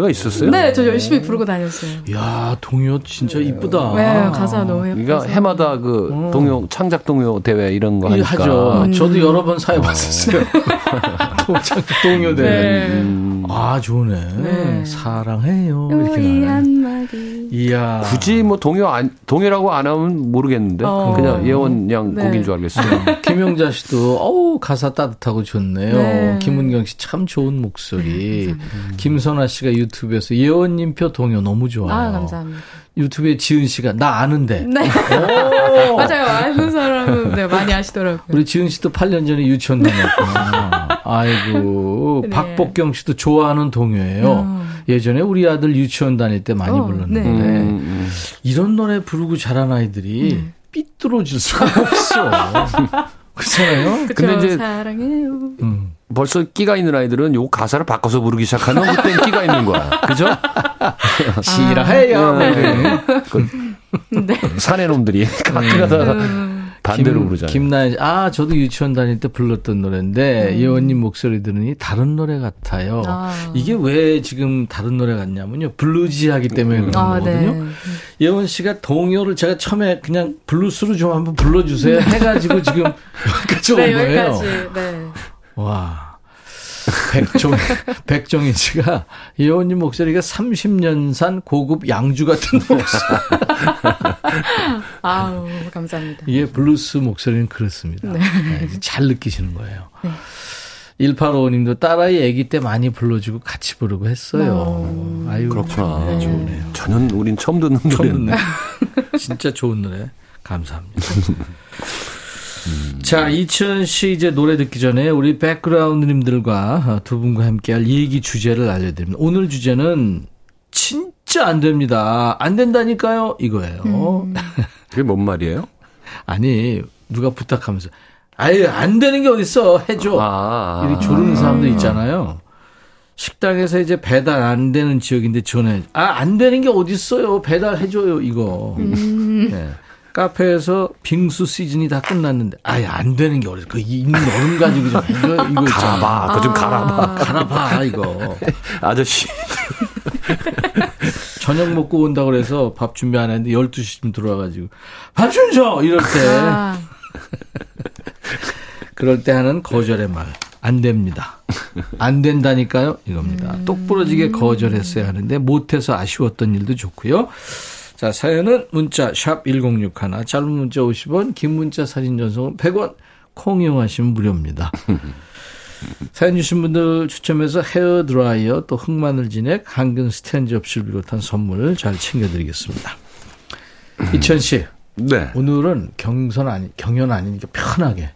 노래가 있었어요? 네, 저 열심히 부르고 다녔어요. 야, 동요 진짜 이쁘다. 네, 가사 너무 예뻐. 그러니까 해마다 그 음. 동요 창작 동요 대회 이런 거 하니까. 하죠. 음. 저도 여러 번 사회 봤었어요. 창작 동요 대회. 네. 음. 아, 좋네. 네. 사랑해요. 이렇게 나네. 이야. 굳이 뭐 동요 안, 동요라고 안 하면 모르겠는데. 어. 그냥 예원 양 네. 곡인 줄 알겠어요. 김영자 씨도, 어우, 가사 따뜻하고 좋네요. 네. 김은경 씨 참 좋은 목소리. 네, 김선아 씨가 유튜브에서 예원님 표 동요 너무 좋아요. 아, 감사합니다. 유튜브에 지은 씨가 나 아는데. 네. 맞아요. 아는 사람은 네, 많이 아시더라고요. 우리 지은 씨도 8년 전에 유치원 다녔구나. 아이고. 네. 박복경 씨도 좋아하는 동요예요. 음. 예전에 우리 아들 유치원 다닐 때 많이 어, 불렀는데 네. 음, 음. 이런 노래 부르고 자란 아이들이 네. 삐뚤어질 수가 없어. 그렇잖아요. 근데 이제 사랑해요. 음. 벌써 끼가 있는 아이들은 요 가사를 바꿔서 부르기 시작하면 그땐 끼가 있는 거야. 그죠? 싫어해요. 아, 네. 그, 네. 사내 놈들이 가끔가다 음. 반대로 부르잖아요. 김나연 아 저도 유치원 다닐 때 불렀던 노래인데 음. 예원님 목소리 들으니 다른 노래 같아요. 아. 이게 왜 지금 다른 노래 같냐면요 블루지하기 때문에 그런 아, 거거든요. 네. 예원 씨가 동요를 제가 처음에 그냥 블루스로 좀 한번 불러주세요 해가지고 지금 여기까지 온 네, 거예요. 여기까지. 네. 와. 백종, 백종인 씨가 예원님 목소리가 30년산 고급 양주 같은 목소리. 아우, 감사합니다. 이게 블루스 목소리는 그렇습니다. 네. 네, 잘 느끼시는 거예요. 네. 1855님도 딸아이 아기 때 많이 불러주고 같이 부르고 했어요. 어. 아유, 그렇구나. 네. 좋네요. 저는 우린 처음 듣는 노래. 진짜 좋은 노래. 감사합니다. 음. 자, 이천 씨 이제 노래 듣기 전에 우리 백그라운드님들과 두 분과 함께할 얘기 주제를 알려드립니다. 오늘 주제는 진짜 안 됩니다. 안 된다니까요. 이거예요. 음. 그게 뭔 말이에요? 아니, 누가 부탁하면서 아유, 안 되는 게 어딨어. 해줘. 아. 이렇게 조르는 사람도 있잖아요. 식당에서 이제 배달 안 되는 지역인데 전해. 아, 안 되는 게 어딨어요. 배달 해줘요, 이거. 음. 네. 카페에서 빙수 시즌이 다 끝났는데 아예 안 되는 게 어딨어. 그 있는 얼음 가지고 좀 해줘. 이거 갈아봐. 그거 좀 갈아봐. 아. 갈아봐, 이거. 아저씨. 저녁 먹고 온다 그래서 밥 준비 안 했는데 12시쯤 들어와가지고 밥 좀 줘! 이럴 때. 아. 그럴 때 하는 거절의 말. 안 됩니다. 안 된다니까요? 이겁니다. 음. 똑부러지게 거절했어야 하는데 못해서 아쉬웠던 일도 좋고요. 자, 사연은 문자 샵 1061, 짧은 문자 50원, 긴 문자 사진 전송은 100원, 콩 이용하시면 무료입니다. 사연 주신 분들 추첨해서 헤어 드라이어 또 흑마늘 진액, 항균 스탠 접시를 비롯한 선물 잘 챙겨드리겠습니다. 이천 씨. 네. 오늘은 경선 아니, 경연 아니니까 편하게.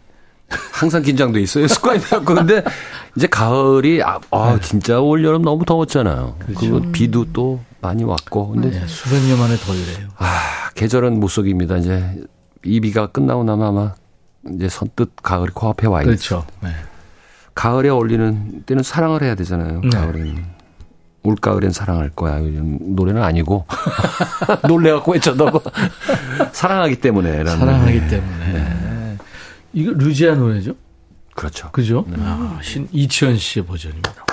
항상 긴장돼 있어요. 습관이 돼갖고. 근데 이제 가을이, 아, 아 네. 진짜 올 여름 너무 더웠잖아요. 그렇죠. 그리고 비도 또 많이 왔고. 근데. 네, 수백 년 만에 더위래요. 아, 계절은 못 속입니다. 이제 이 비가 끝나고 나면 아마 이제 선뜻 가을이 코앞에 와 있죠. 그렇죠. 네. 가을에 어울리는 때는 사랑을 해야 되잖아요. 네. 가을에는. 올가을엔 사랑할 거야. 이런 노래는 아니고. 놀래갖고 외쳐도 사랑하기 때문에. 사랑하기 때문에. 네. 이거 루지아 노래죠? 그렇죠. 그죠? 네. 아, 신 이치현 씨의 버전입니다.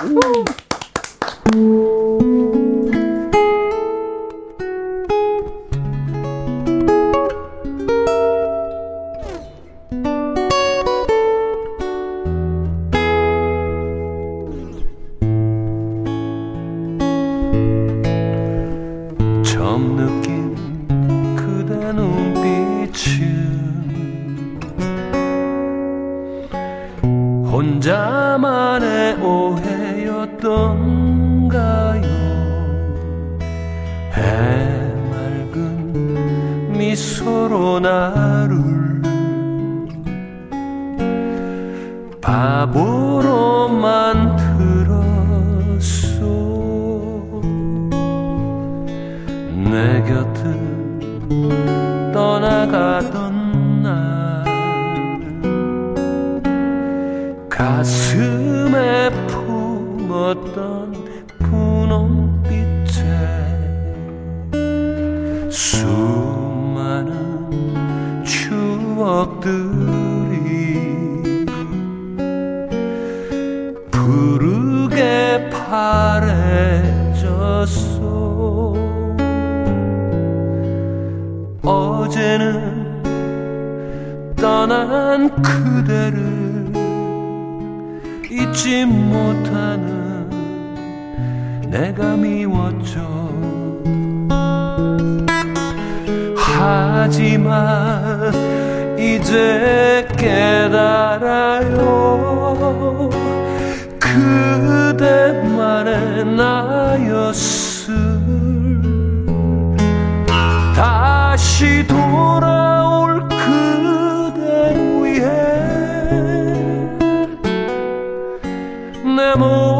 멈춰 하지만 이제 깨달아요 그대만의 나였을 다시 돌아올 그대 위해 내 몸.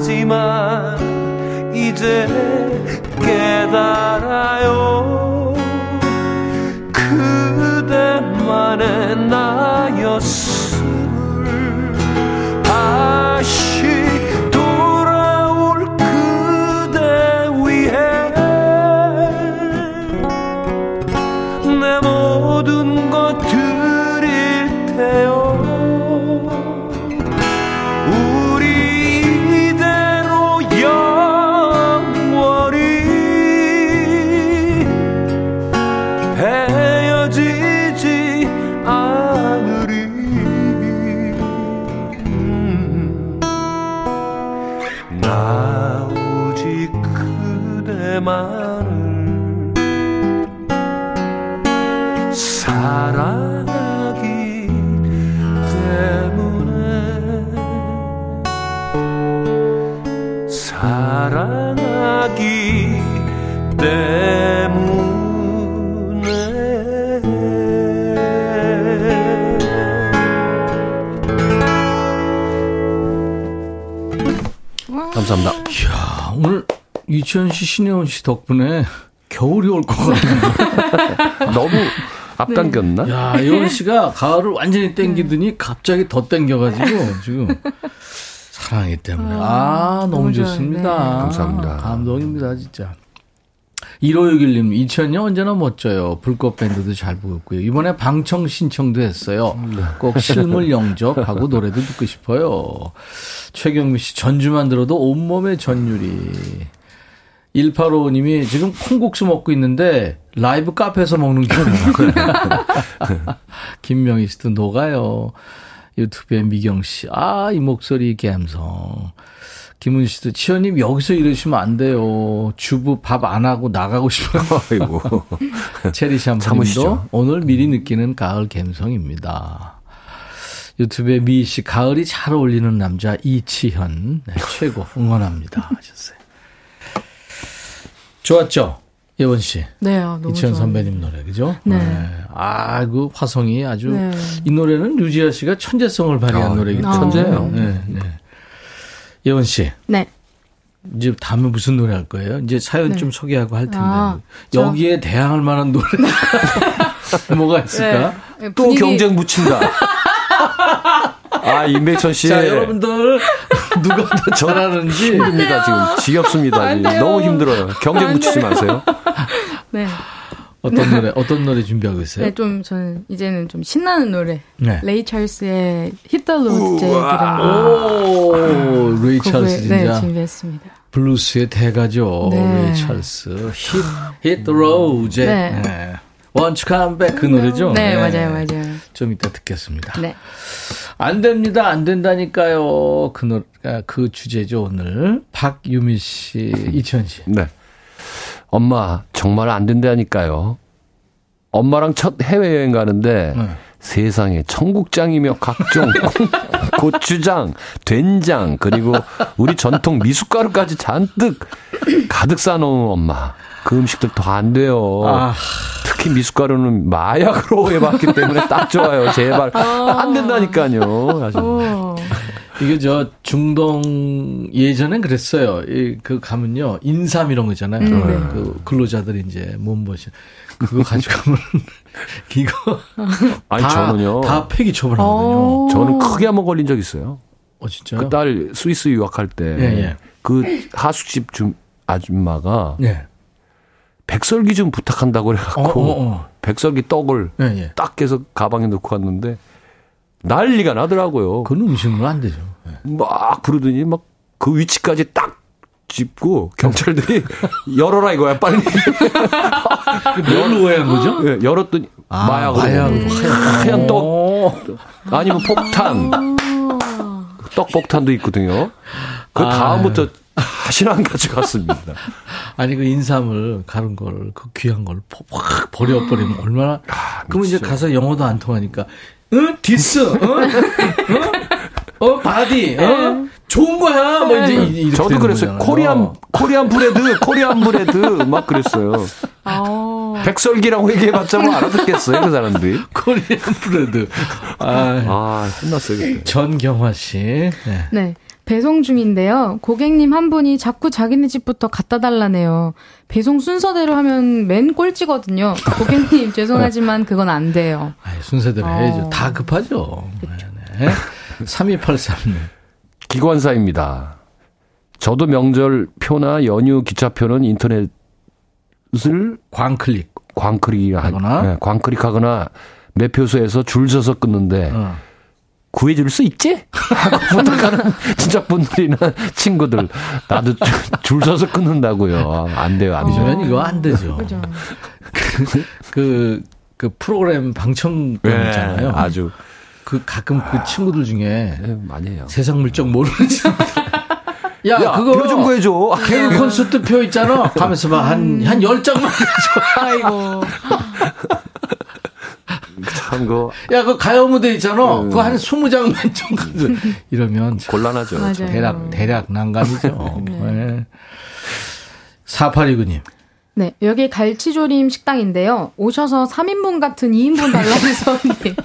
하지만 이제 깨달아요. 그대만의 나였음 씨, 신혜원 씨 덕분에 겨울이 올 것 같아요. 너무 앞당겼나? 네. 야, 예원 씨가 가을을 완전히 땡기더니 갑자기 더 땡겨가지고 지금 사랑하기 때문에. 아, 아 너무, 좋습니다. 네. 감사합니다. 감동입니다, 진짜. 1561님, 2000년 언제나 멋져요. 불꽃 밴드도 잘 부르고요. 이번에 방청 신청도 했어요. 꼭 실물 영접하고 노래도 듣고 싶어요. 최경미 씨, 전주만 들어도 온몸에 전율이. 1855님이 지금 콩국수 먹고 있는데 라이브 카페에서 먹는 기분이에요. 김명희 씨도 녹아요. 유튜브에 미경 씨, 아, 이 목소리 감성. 김은 씨도 치현님 여기서 이러시면 안 돼요. 주부 밥 안 하고 나가고 싶어요. 아이고. 체리 샴푸님도 오늘 미리 느끼는 가을 감성입니다. 유튜브에 미희 씨 가을이 잘 어울리는 남자 이치현 네, 최고 응원합니다 하셨어요. 좋았죠? 예원 씨. 네, 아, 너무 이치현 선배님 노래, 그죠? 네. 네. 아, 그 화성이 아주, 네. 이 노래는 유지아 씨가 천재성을 발휘한 아, 노래이기 때문에. 천재예요. 네, 네. 예원 씨. 네. 이제 다음에 무슨 노래 할 거예요? 이제 사연 네. 좀 소개하고 할 텐데. 아, 여기에 대항할 만한 노래 뭐가 있을까? 네. 또 분위기... 경쟁 붙인다. 아, 임백천 씨. 자, 여러분들, 누가 더 잘하는지. 힘듭니다, 지금. 지겹습니다. 너무 힘들어요. 경쟁 붙이지 마세요. 네. 어떤 노래, 어떤 노래 준비하고 있어요? 네, 좀, 저는, 이제는 좀 신나는 노래. 네. 레이 찰스의 Hit the Road Jack이라는. 오, 레이 찰스 진짜. 네, 준비했습니다. 블루스의 대가죠. 네. 레이 찰스. Hit, hit the Road Jack. 네. 네. 원츠 컴백 그 노래죠? 네, 네, 맞아요, 맞아요. 좀 이따 듣겠습니다. 네. 안 됩니다, 안 된다니까요. 그 노래, 아, 그 주제죠, 오늘. 박유미 씨, 이천 씨. 네. 엄마 정말 안 된다니까요. 엄마랑 첫 해외여행 가는데 네. 세상에 청국장이며 각종 고추장, 된장 그리고 우리 전통 미숫가루까지 잔뜩 가득 싸놓은 엄마. 그 음식들 더 안 돼요. 아. 특히 미숫가루는 마약으로 해봤기 때문에 딱 좋아요. 제발 아. 안 된다니까요. 아주. 어. 이게 저 중동 예전엔 그랬어요. 이 그 가면요 인삼 이런 거 있잖아요. 음. 네. 그 근로자들이 이제 몸보신 그거 가지고 가면 이거 아니 다, 저는요 다 폐기 처벌하거든요. 어. 저는 크게 한번 걸린 적 있어요. 어 진짜요? 그 딸 스위스 유학할 때그 예, 예. 그 하숙집 중 아줌마가 예. 백설기 좀 부탁한다고 그래갖고 어, 어, 어. 백설기 떡을 예, 예. 딱 깨서 가방에 넣고 왔는데 난리가 나더라고요. 그건 음식은 안 되죠. 예. 막 부르더니 막 그 위치까지 딱 짚고 경찰들이 열어라 이거야 빨리. 뭘로 오해한 거죠? 예, 열었더니 아, 마약으로 마약으로 하얀, 하얀 떡 아니면 폭탄 떡 폭탄도 있거든요. 그 아. 다음부터 다 시는 안 가져갔습니다. 아니 그 인삼을 가른 걸 그 귀한 걸 확 버려버리면 얼마나 아, 그러면 이제 가서 영어도 안 통하니까 응 this 응? 어? 어 body 어? 좋은 거야 뭐 이제 이렇게 저도 그랬어요 거잖아요. Korean Korean bread Korean bread 막 그랬어요. 아 백설기라고 얘기해봤자 뭐 알아듣겠어요, 그 사람들이. 코리안 브레드. 아, 아 혼났어요, 그때. 전경화 씨. 네. 네. 배송 중인데요. 고객님 한 분이 자꾸 자기네 집부터 갖다 달라네요. 배송 순서대로 하면 맨 꼴찌거든요. 고객님 죄송하지만 그건 안 돼요. 아이, 순서대로 어. 해야죠. 다 급하죠. 네. 3283님. 기관사입니다. 저도 명절 표나 연휴 기차표는 인터넷을 광클릭 광클릭 하거나 네, 광클릭하거나 매표소에서 줄 서서 끊는데 어. 구해줄 수 있지? 하고 부탁하는 진짜 분들이나 친구들 나도 줄 서서 끊는다고요. 안 돼요, 안 돼요. 어. 이거 안 되죠. 그, 그, 그 프로그램 방청권 네, 있잖아요. 아주 그 가끔 그 친구들 중에 네, 많이 해요. 세상 물정 모르는 야, 야, 그거 표좀 구해줘. 개그 콘서트 표 있잖아. 가면서 막 한한 한 10장만 해줘. 아이고. 참, 그. 야, 그 가요 무대 있잖아. 음. 그거 한 20장만 좀 가서. 이러면. 곤란하죠. 대략, 대략 난감이죠. 네. 네. 4829님. 네, 여기 갈치조림 식당인데요. 오셔서 3인분 같은 2인분 달라는 손님.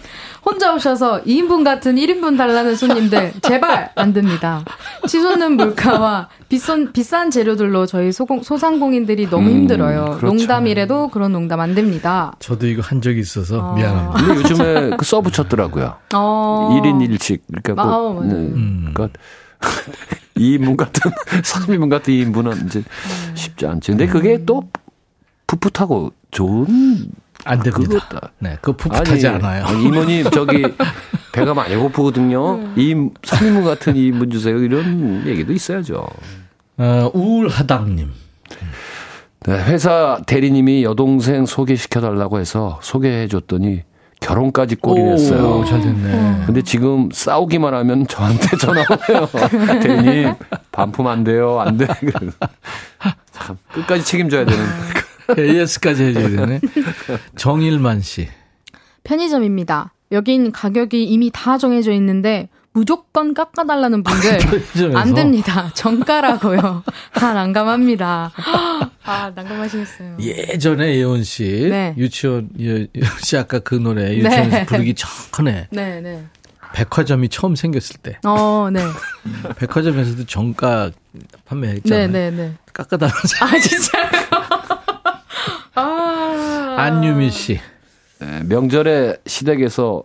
혼자 오셔서 2인분 같은 1인분 달라는 손님들 제발 안 됩니다. 치솟는 물가와 비싼 비싼 재료들로 저희 소공, 소상공인들이 너무 음, 힘들어요. 그렇죠. 농담이라도 그런 농담 안 됩니다. 저도 이거 한 적이 있어서 아. 미안합니다. 근데 요즘에 그 서브 쳤더라고요. 어. 1인 1식. 그러니까 아, 뭐, 네. 음. 그러니까 2인분 같은 3인분 같은 2인분은 이제 음. 쉽지 않죠. 근데 그게 또 풋풋하고 좋은 안 됩니다. 그거, 네, 그 풋풋하지 아니, 않아요. 아니, 이모님 저기 배가 많이 고프거든요. 음. 이 3인분 같은 2인분 주세요. 이런 얘기도 있어야죠. 어, 우울하당님. 네, 회사 대리님이 여동생 소개시켜달라고 해서 소개해줬더니 결혼까지 꼬리 냈어요. 잘 됐네. 근데 지금 싸우기만 하면 저한테 전화 와요. 대리님, 반품 안 돼요. 안 돼. 참, 끝까지 책임져야 되는. AS까지 해줘야 되네. 정일만 씨. 편의점입니다. 여긴 가격이 이미 다 정해져 있는데 무조건 깎아달라는 분들 안 됩니다. 정가라고요. 다 난감합니다. 아 난감하시겠어요. 예전에 예원 씨 네. 유치원 예, 씨 아까 그 노래 유치원에서 네. 부르기 전에 네, 네. 백화점이 처음 생겼을 때. 어, 네. 백화점에서도 정가 판매했잖아요. 네, 네, 네. 깎아달라는. 아 진짜요? 아. 안유미 씨. 네, 명절에 시댁에서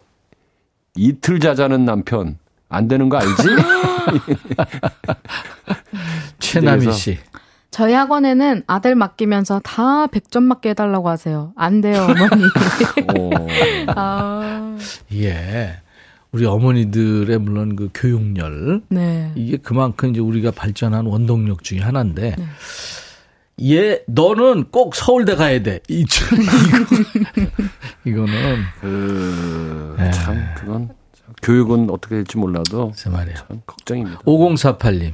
이틀 자자는 남편 안 되는 거 알지? 최남희 씨. 저희 학원에는 아들 맡기면서 다 100점 맞게 해달라고 하세요. 안 돼요, 어머니. 아. 예. 우리 어머니들의 물론 그 교육열. 네. 이게 그만큼 이제 우리가 발전한 원동력 중의 하나인데. 네. 얘 너는 꼭 서울대 가야 돼. 이 이거 이거는 그참 네. 그건 교육은 어떻게 될지 몰라도 참 걱정입니다. 5048님.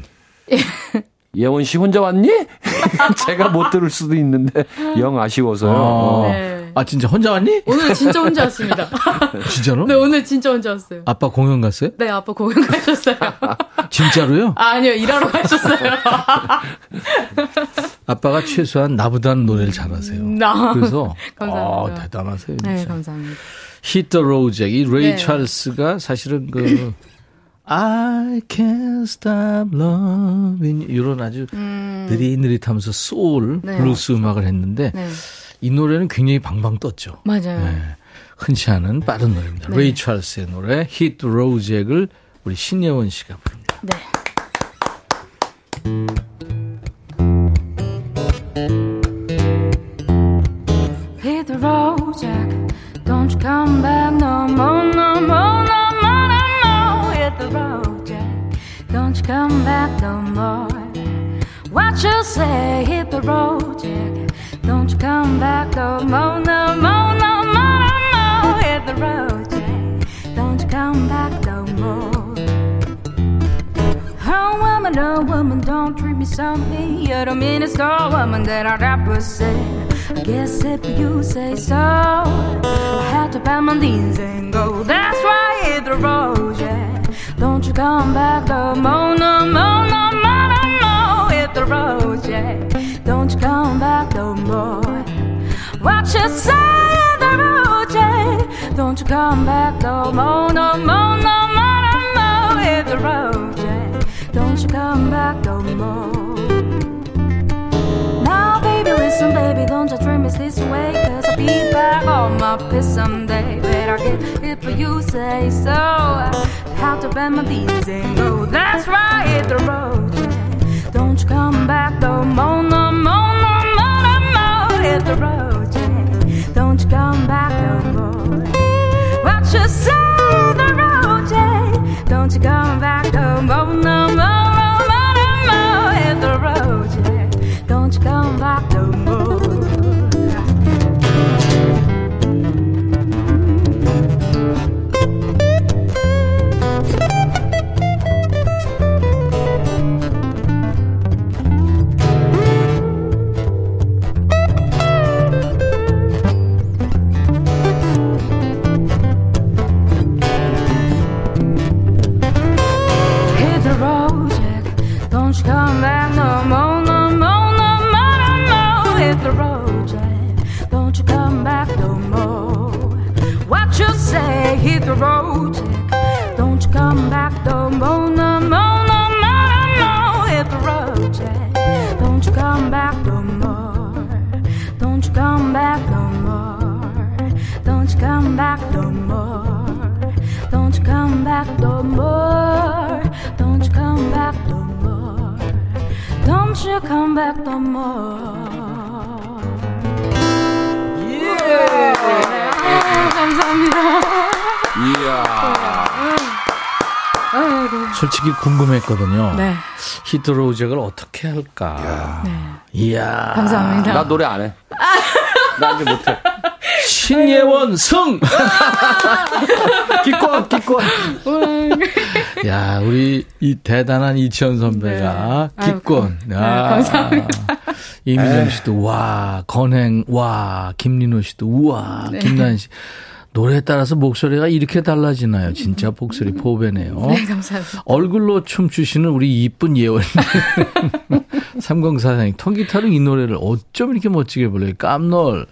예원 씨 혼자 왔니? 제가 못 들을 수도 있는데 영 아쉬워서요. 아, 어. 네. 아 진짜 혼자 왔니? 오늘 진짜 혼자 왔습니다. 진짜로? 네 오늘 진짜 혼자 왔어요. 아빠 공연 갔어요? 네 아빠 공연 가셨어요. 진짜로요? 아, 니요 일하러 가셨어요. 아빠가 최소한 나보다는 노래를 잘하세요. 나. 그래서. 아, 대단하세요. 진짜. 네 감사합니다. Hit the Road Jack 이 레이 네. 찰스가 사실은 그 I can't stop loving 이런 아주 음. 느릿느릿하면서 소울 네. 블루스 음악을 했는데 네. 이 노래는 굉장히 방방 떴죠. 맞아요. 네. 흔치 않은 빠른 노래입니다. 네. 레이 찰스의 노래 Hit the Road Jack을 우리 신예원 씨가 부릅니다. 네. Hit the road, Jack. Don't you come back no more, no more, no more, no more. Hit the road, Jack. Don't you come back no more. What you say? Hit the road, Jack. Don't you come back oh, no more, no oh, more, no oh, more, no more. Hit the road, Jack. Don't you come back no more. Oh, woman, oh, woman, don't treat me so mean. You're the meanest old woman that I've ever seen. I guess if you say so, I had to bend my knees and go. That's why hit the road, yeah. Don't you come back no more, no more, no more, no more. Hit the road, yeah. Don't you come back no more. What you say hit the road. Don't you come back no more, no more, no more, no more. Hit the road. Don't you come back no more. Now, baby, listen, baby, don't you dream it's this way. Cause I'll be back on my piss someday. I get it for you say so. Have to bend my knees and go. That's right, hit the road. Don't you come back no more, no more, no more, no more. Hit the road, what you say, the road, yeah. Don't you come back oh, no more, no more. the road, Jack. Don't you come back no more, no more, no more, no more. Hit the road, Jack. Don't you come back no more. Don't you come back no more. Don't you come back no more. Don't you come back no more. Don't you come back no more. Don't you come back no more. 아, 감사합니다. 이야. 아이고. 솔직히 궁금했거든요. 네. 히트로우잭을 어떻게 할까? 이야. 감사합니다. 나 노래 안 해. 나 이제 못해. 신예원 승! 기권, 기권. 야, 우리 이 대단한 이치현 선배가 네. 기권. 아유, 야. 감사합니다. 이민정 씨도 와, 건행 와, 김민호 씨도 우와, 네. 김난 씨. 노래에 따라서 목소리가 이렇게 달라지나요? 진짜 목소리 포배네요. 네, 감사합니다. 얼굴로 춤추시는 우리 이쁜 예원님. 3044님, 통기타로 이 노래를 어쩜 이렇게 멋지게 불러요? 깜놀.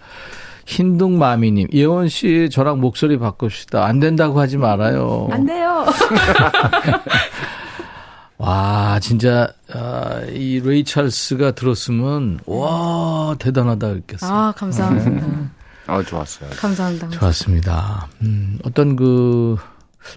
흰둥마미님, 예원 씨 저랑 목소리 바꿉시다. 안 된다고 하지 말아요. 안 돼요. 와, 진짜, 아, 이 레이 찰스가 들었으면, 와, 대단하다 그랬겠어요. 아, 감사합니다. 아, 좋았어요. 감사합니다. 좋았습니다. 음, 어떤 그,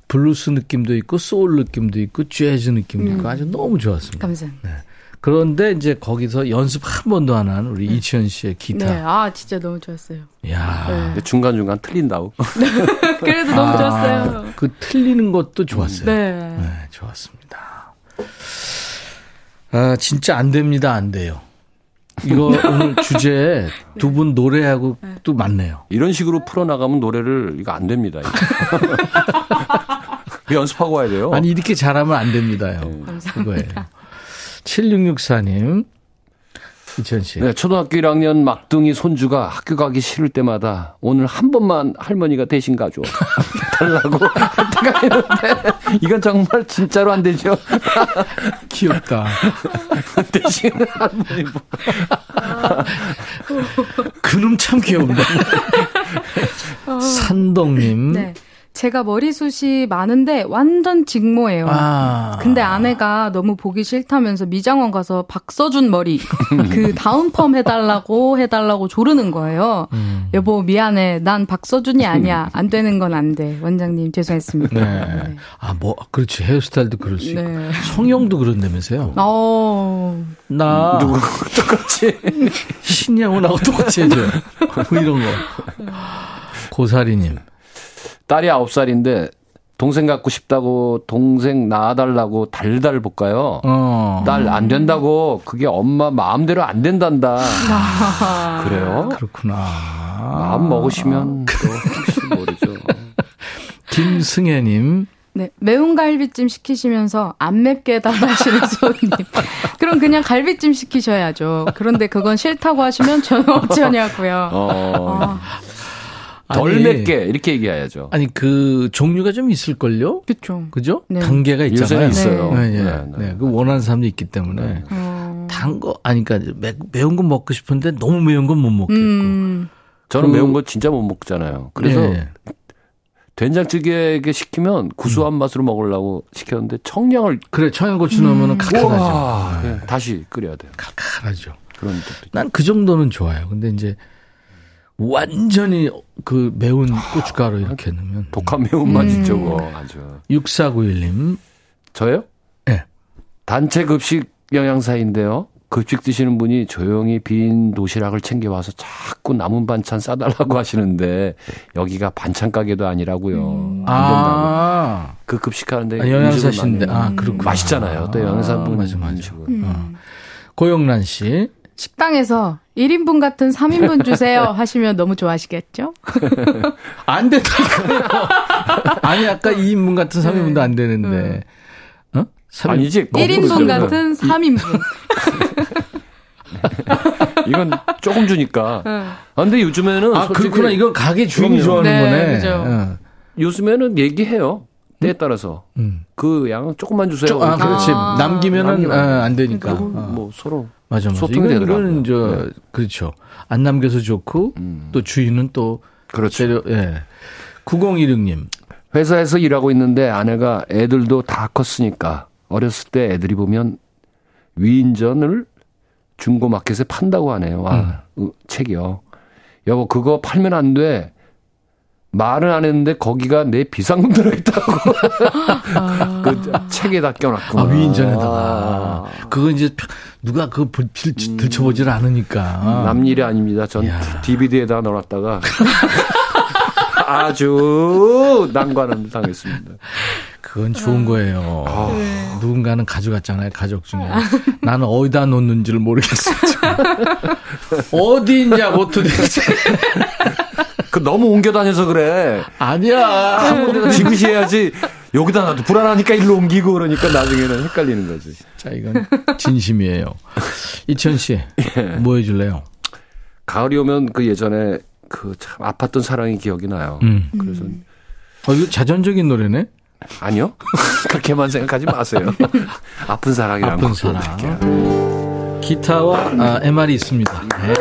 블루스 느낌도 있고, 소울 느낌도 있고, 재즈 느낌도 있고, 아주 너무 좋았습니다. 감사합니다. 그런데 이제 거기서 연습 한 번도 안 한 우리 이치현 씨의 기타. 네, 아, 진짜 너무 좋았어요. 야 네. 중간 중간 틀린다고. 그래도 너무 좋았어요. 그 틀리는 것도 좋았어요. 네. 네, 좋았습니다. 아, 진짜 안 됩니다, 안 돼요. 이거 오늘 주제 두분 노래하고 또 맞네요. 이런 식으로 풀어나가면 노래를, 이거 안 됩니다. 이거. 연습하고 와야 돼요. 아니, 이렇게 잘하면 안 됩니다요. 그거예요. 7664님, 이천 씨. 네, 초등학교 1학년 막둥이 손주가 학교 가기 싫을 때마다 오늘 한 번만 할머니가 대신 가줘. 달라고 할 때가 있는데 이건 정말 진짜로 안 되죠. 귀엽다. 대신 할머니 뭐. 그놈 참 귀엽네. 산동님. 네. 제가 머리숱이 많은데 완전 직모예요. 아. 근데 아내가 너무 보기 싫다면서 미장원 가서 박서준 머리 그 다운펌 해달라고 해달라고 조르는 거예요. 음. 여보 미안해. 난 박서준이 아니야. 안 되는 건 안 돼. 원장님 죄송했습니다. 네. 아, 뭐, 그렇지. 헤어스타일도 그럴 수 있고. 네. 성형도 그런다면서요. 어. 나. 누구 똑같이. 신양훈하고 똑같이 해줘요. 뭐 이런 거. 고사리님. 딸이 9살인데 동생 갖고 싶다고 동생 낳아달라고 달달 볶아요. 어. 딸안 된다고 그게 엄마 마음대로 안 된단다. 그래요? 그렇구나. 마음 먹으시면 또 혹시 모르죠. 김승혜님. 네, 매운 갈비찜 시키시면서 안 맵게 해달라 하시는 손님. 그럼 그냥 갈비찜 시키셔야죠. 그런데 그건 싫다고 하시면 저는 어쩌냐고요. 어, 아, 덜 아니, 맵게 이렇게 얘기해야죠. 아니, 그 종류가 좀 있을걸요? 그쵸. 그죠? 네. 단계가 있잖아요. 요새는 있어요. 네, 네. 네, 네, 네. 그 원하는 사람도 있기 때문에. 어. 단 거, 아니, 그러니까 매, 매운 거 먹고 싶은데 너무 매운 건 못 먹겠고. 음, 저는 그, 매운 거 진짜 못 먹잖아요. 그래서 네. 된장찌개에 시키면 구수한 음. 맛으로 먹으려고 시켰는데 청량을 그래 청양고추 넣으면 음. 칼칼하죠. 네. 다시 끓여야 돼요. 칼칼하죠. 그런 난 그 정도는 좋아요. 근데 이제 완전히 그 매운 고춧가루 이렇게 넣으면 독한 매운맛이 음. 저거 아주. 6491님. 저요? 네. 단체 급식 영양사인데요. 급식 드시는 분이 조용히 빈 도시락을 챙겨와서 자꾸 남은 반찬 싸달라고 하시는데 여기가 반찬 가게도 아니라고요. 음. 아. 그 급식하는데 아, 영양사신데 아 그렇고 맛있잖아요. 또 영양사분 아, 맞아 맞아. 음. 어. 고영란 씨 식당에서 1인분 같은 3인분 주세요 하시면 너무 좋아하시겠죠? 안 된다니까요. 아니 아까 2인분 같은 3인분도 안 되는데. 어? 3인, 아니지. 1인분 같은 3인분. 이건 조금 주니까. 아, 근데 요즘에는. 아, 그렇구나. 이건 가게 주인이 좋아하는 네, 거네. 그죠. 어. 요즘에는 얘기해요. 때에 따라서. 음. 그 양은 조금만 주세요. 쪼, 아, 그렇지. 아. 남기면은 아, 안 되니까. 그러니까 뭐 서로. 맞아, 맞아. 소통이 이건, 이거는 저, 네. 그렇죠. 안 남겨서 좋고, 음. 또 주인은 또. 그렇죠. 재료, 예. 9016님. 회사에서 일하고 있는데 아내가 애들도 다 컸으니까 어렸을 때 애들이 보면 위인전을 중고마켓에 판다고 하네요. 와, 음. 책이요. 여보, 그거 팔면 안 돼. 말은 안 했는데 거기가 내 비상금 들어있다고. 아. 그 책에다 껴놨고. 아, 위인전에다가. 아. 그거 이제 누가 그. 들춰보질 않으니까. 남 일이 아닙니다. 전 야. DVD에다 넣어놨다가 아주 난관을 당했습니다. 그건 좋은 거예요. 아. 네. 누군가는 가져갔잖아요, 가족 중에. 나는 어디다 놓는지를 모르겠어요. 어디 있냐, 어떻게. 그 너무 옮겨 다녀서 그래. 아니야. 한 군데다 지그시해야지. 여기다 놔도 불안하니까 일로 옮기고 그러니까 나중에는 헷갈리는 거지. 자, 이건 진심이에요. 이천 씨, 예. 뭐 해줄래요? 가을이 오면 그 예전에 그 참 아팠던 사랑이 기억이 나요. 음. 그래서. 어, 이거 자전적인 노래네? 아니요. 그렇게만 생각하지 마세요. 아픈 사랑이라는 아픈 사랑. 기타와 아, MR이 있습니다. 네.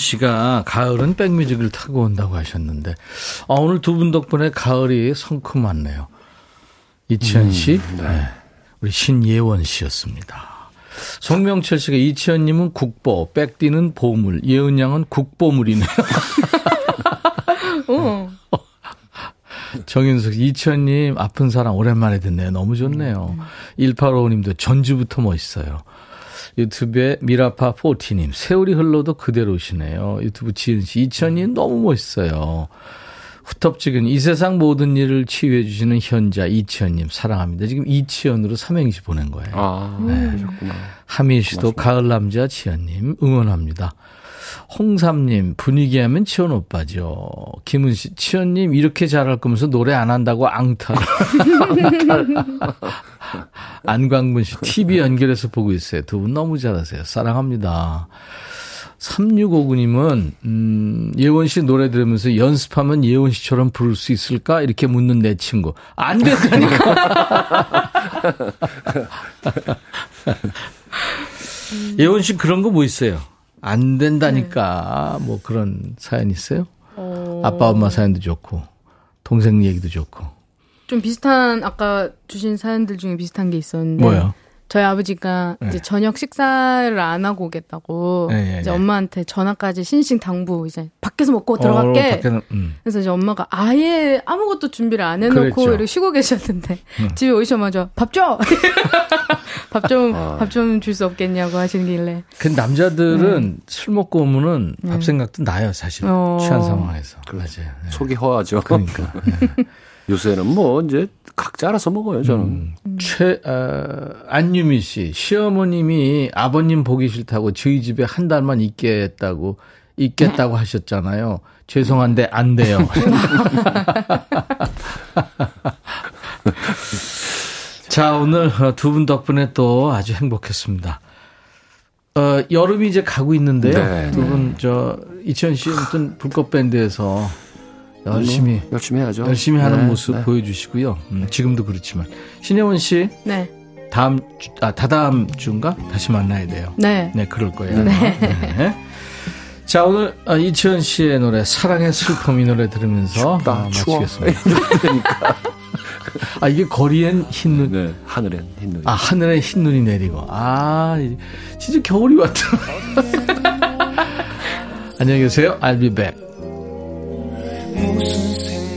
씨가 가을은 백뮤직을 타고 온다고 하셨는데 아, 오늘 두 분 덕분에 가을이 성큼 왔네요. 이치현 씨, 음, 네. 네. 우리 신예원 씨였습니다. 송명철 씨가 이치현 님은 국보, 백디는 보물, 예은 양은 국보물이네요. 어. 정윤숙, 이치현 님 아픈 사랑 오랜만에 듣네요. 너무 좋네요. 1855 님도 전주부터 멋있어요. 유튜브에 미라파 포티님, 세월이 흘러도 그대로시네요. 유튜브 지은 씨, 이천님 너무 멋있어요. 후텁지근 이 세상 모든 일을 치유해 주시는 현자 이치현님 사랑합니다. 지금 이치현으로 삼행시 보낸 거예요. 아, 네. 그러셨구나. 하민 씨도 가을 남자 치현님 응원합니다. 홍삼님 분위기 하면 치현 오빠죠. 김은 씨 치현님 이렇게 잘할 거면서 노래 안 한다고 앙탈. 안광문 씨 TV 연결해서 보고 있어요. 두 분 너무 잘하세요. 사랑합니다. 3659님은 음, 예원 씨 노래 들으면서 연습하면 예원 씨처럼 부를 수 있을까? 이렇게 묻는 내 친구. 안 된다니까. 예원 씨 그런 거 뭐 있어요? 안 된다니까. 네. 뭐 그런 사연 있어요? 어... 아빠 엄마 사연도 좋고 동생 얘기도 좋고. 좀 비슷한 아까 주신 사연들 중에 비슷한 게 있었는데 뭐요? 저희 아버지가 네. 이제 저녁 식사를 안 하고 오겠다고 네, 네, 이제 네. 엄마한테 전화까지 신신 당부 이제 밖에서 먹고 들어갈게. 어, 밖에는, 음. 그래서 이제 엄마가 아예 아무것도 준비를 안 해놓고 그랬죠. 이렇게 쉬고 계셨는데 음. 집에 오시자마자 밥 줘. 밥좀 아. 밥좀 줄 수 없겠냐고 하시길래 그 남자들은 술 먹고 오면은 밥 네. 생각도 나요, 사실. 어. 취한 상황에서. 맞아요. 네. 속이 허하죠. 그러니까. 요새는 뭐 이제 각자 알아서 먹어요, 저는. 음. 최, 어, 안유미 씨, 시어머님이 아버님 보기 싫다고 저희 집에 한 달만 있겠다고, 있겠다고 하셨잖아요. 죄송한데 안 돼요. 자, 오늘 두 분 덕분에 또 아주 행복했습니다. 어, 여름이 이제 가고 있는데요. 네. 두 분, 저, 이천 씨 어떤 불꽃 밴드에서 열심히, 열심히 해야죠. 열심히 하는 네, 모습 네. 보여주시고요. 음, 지금도 그렇지만. 신혜원 씨, 네. 다음 주, 아, 다다음 주인가? 다시 만나야 돼요. 네. 네, 그럴 거예요. 네. 자, 오늘 어, 이치현 씨의 노래 사랑의 슬픔 이 노래 들으면서 춥다, 아. 마치겠습니다. 아, 이게 거리엔 흰눈. 네, 하늘엔 흰눈. 아, 하늘에 흰눈이 내리고. 아, 이- 진짜 겨울이 왔다. 안녕히 계세요. I'll be back. 无声信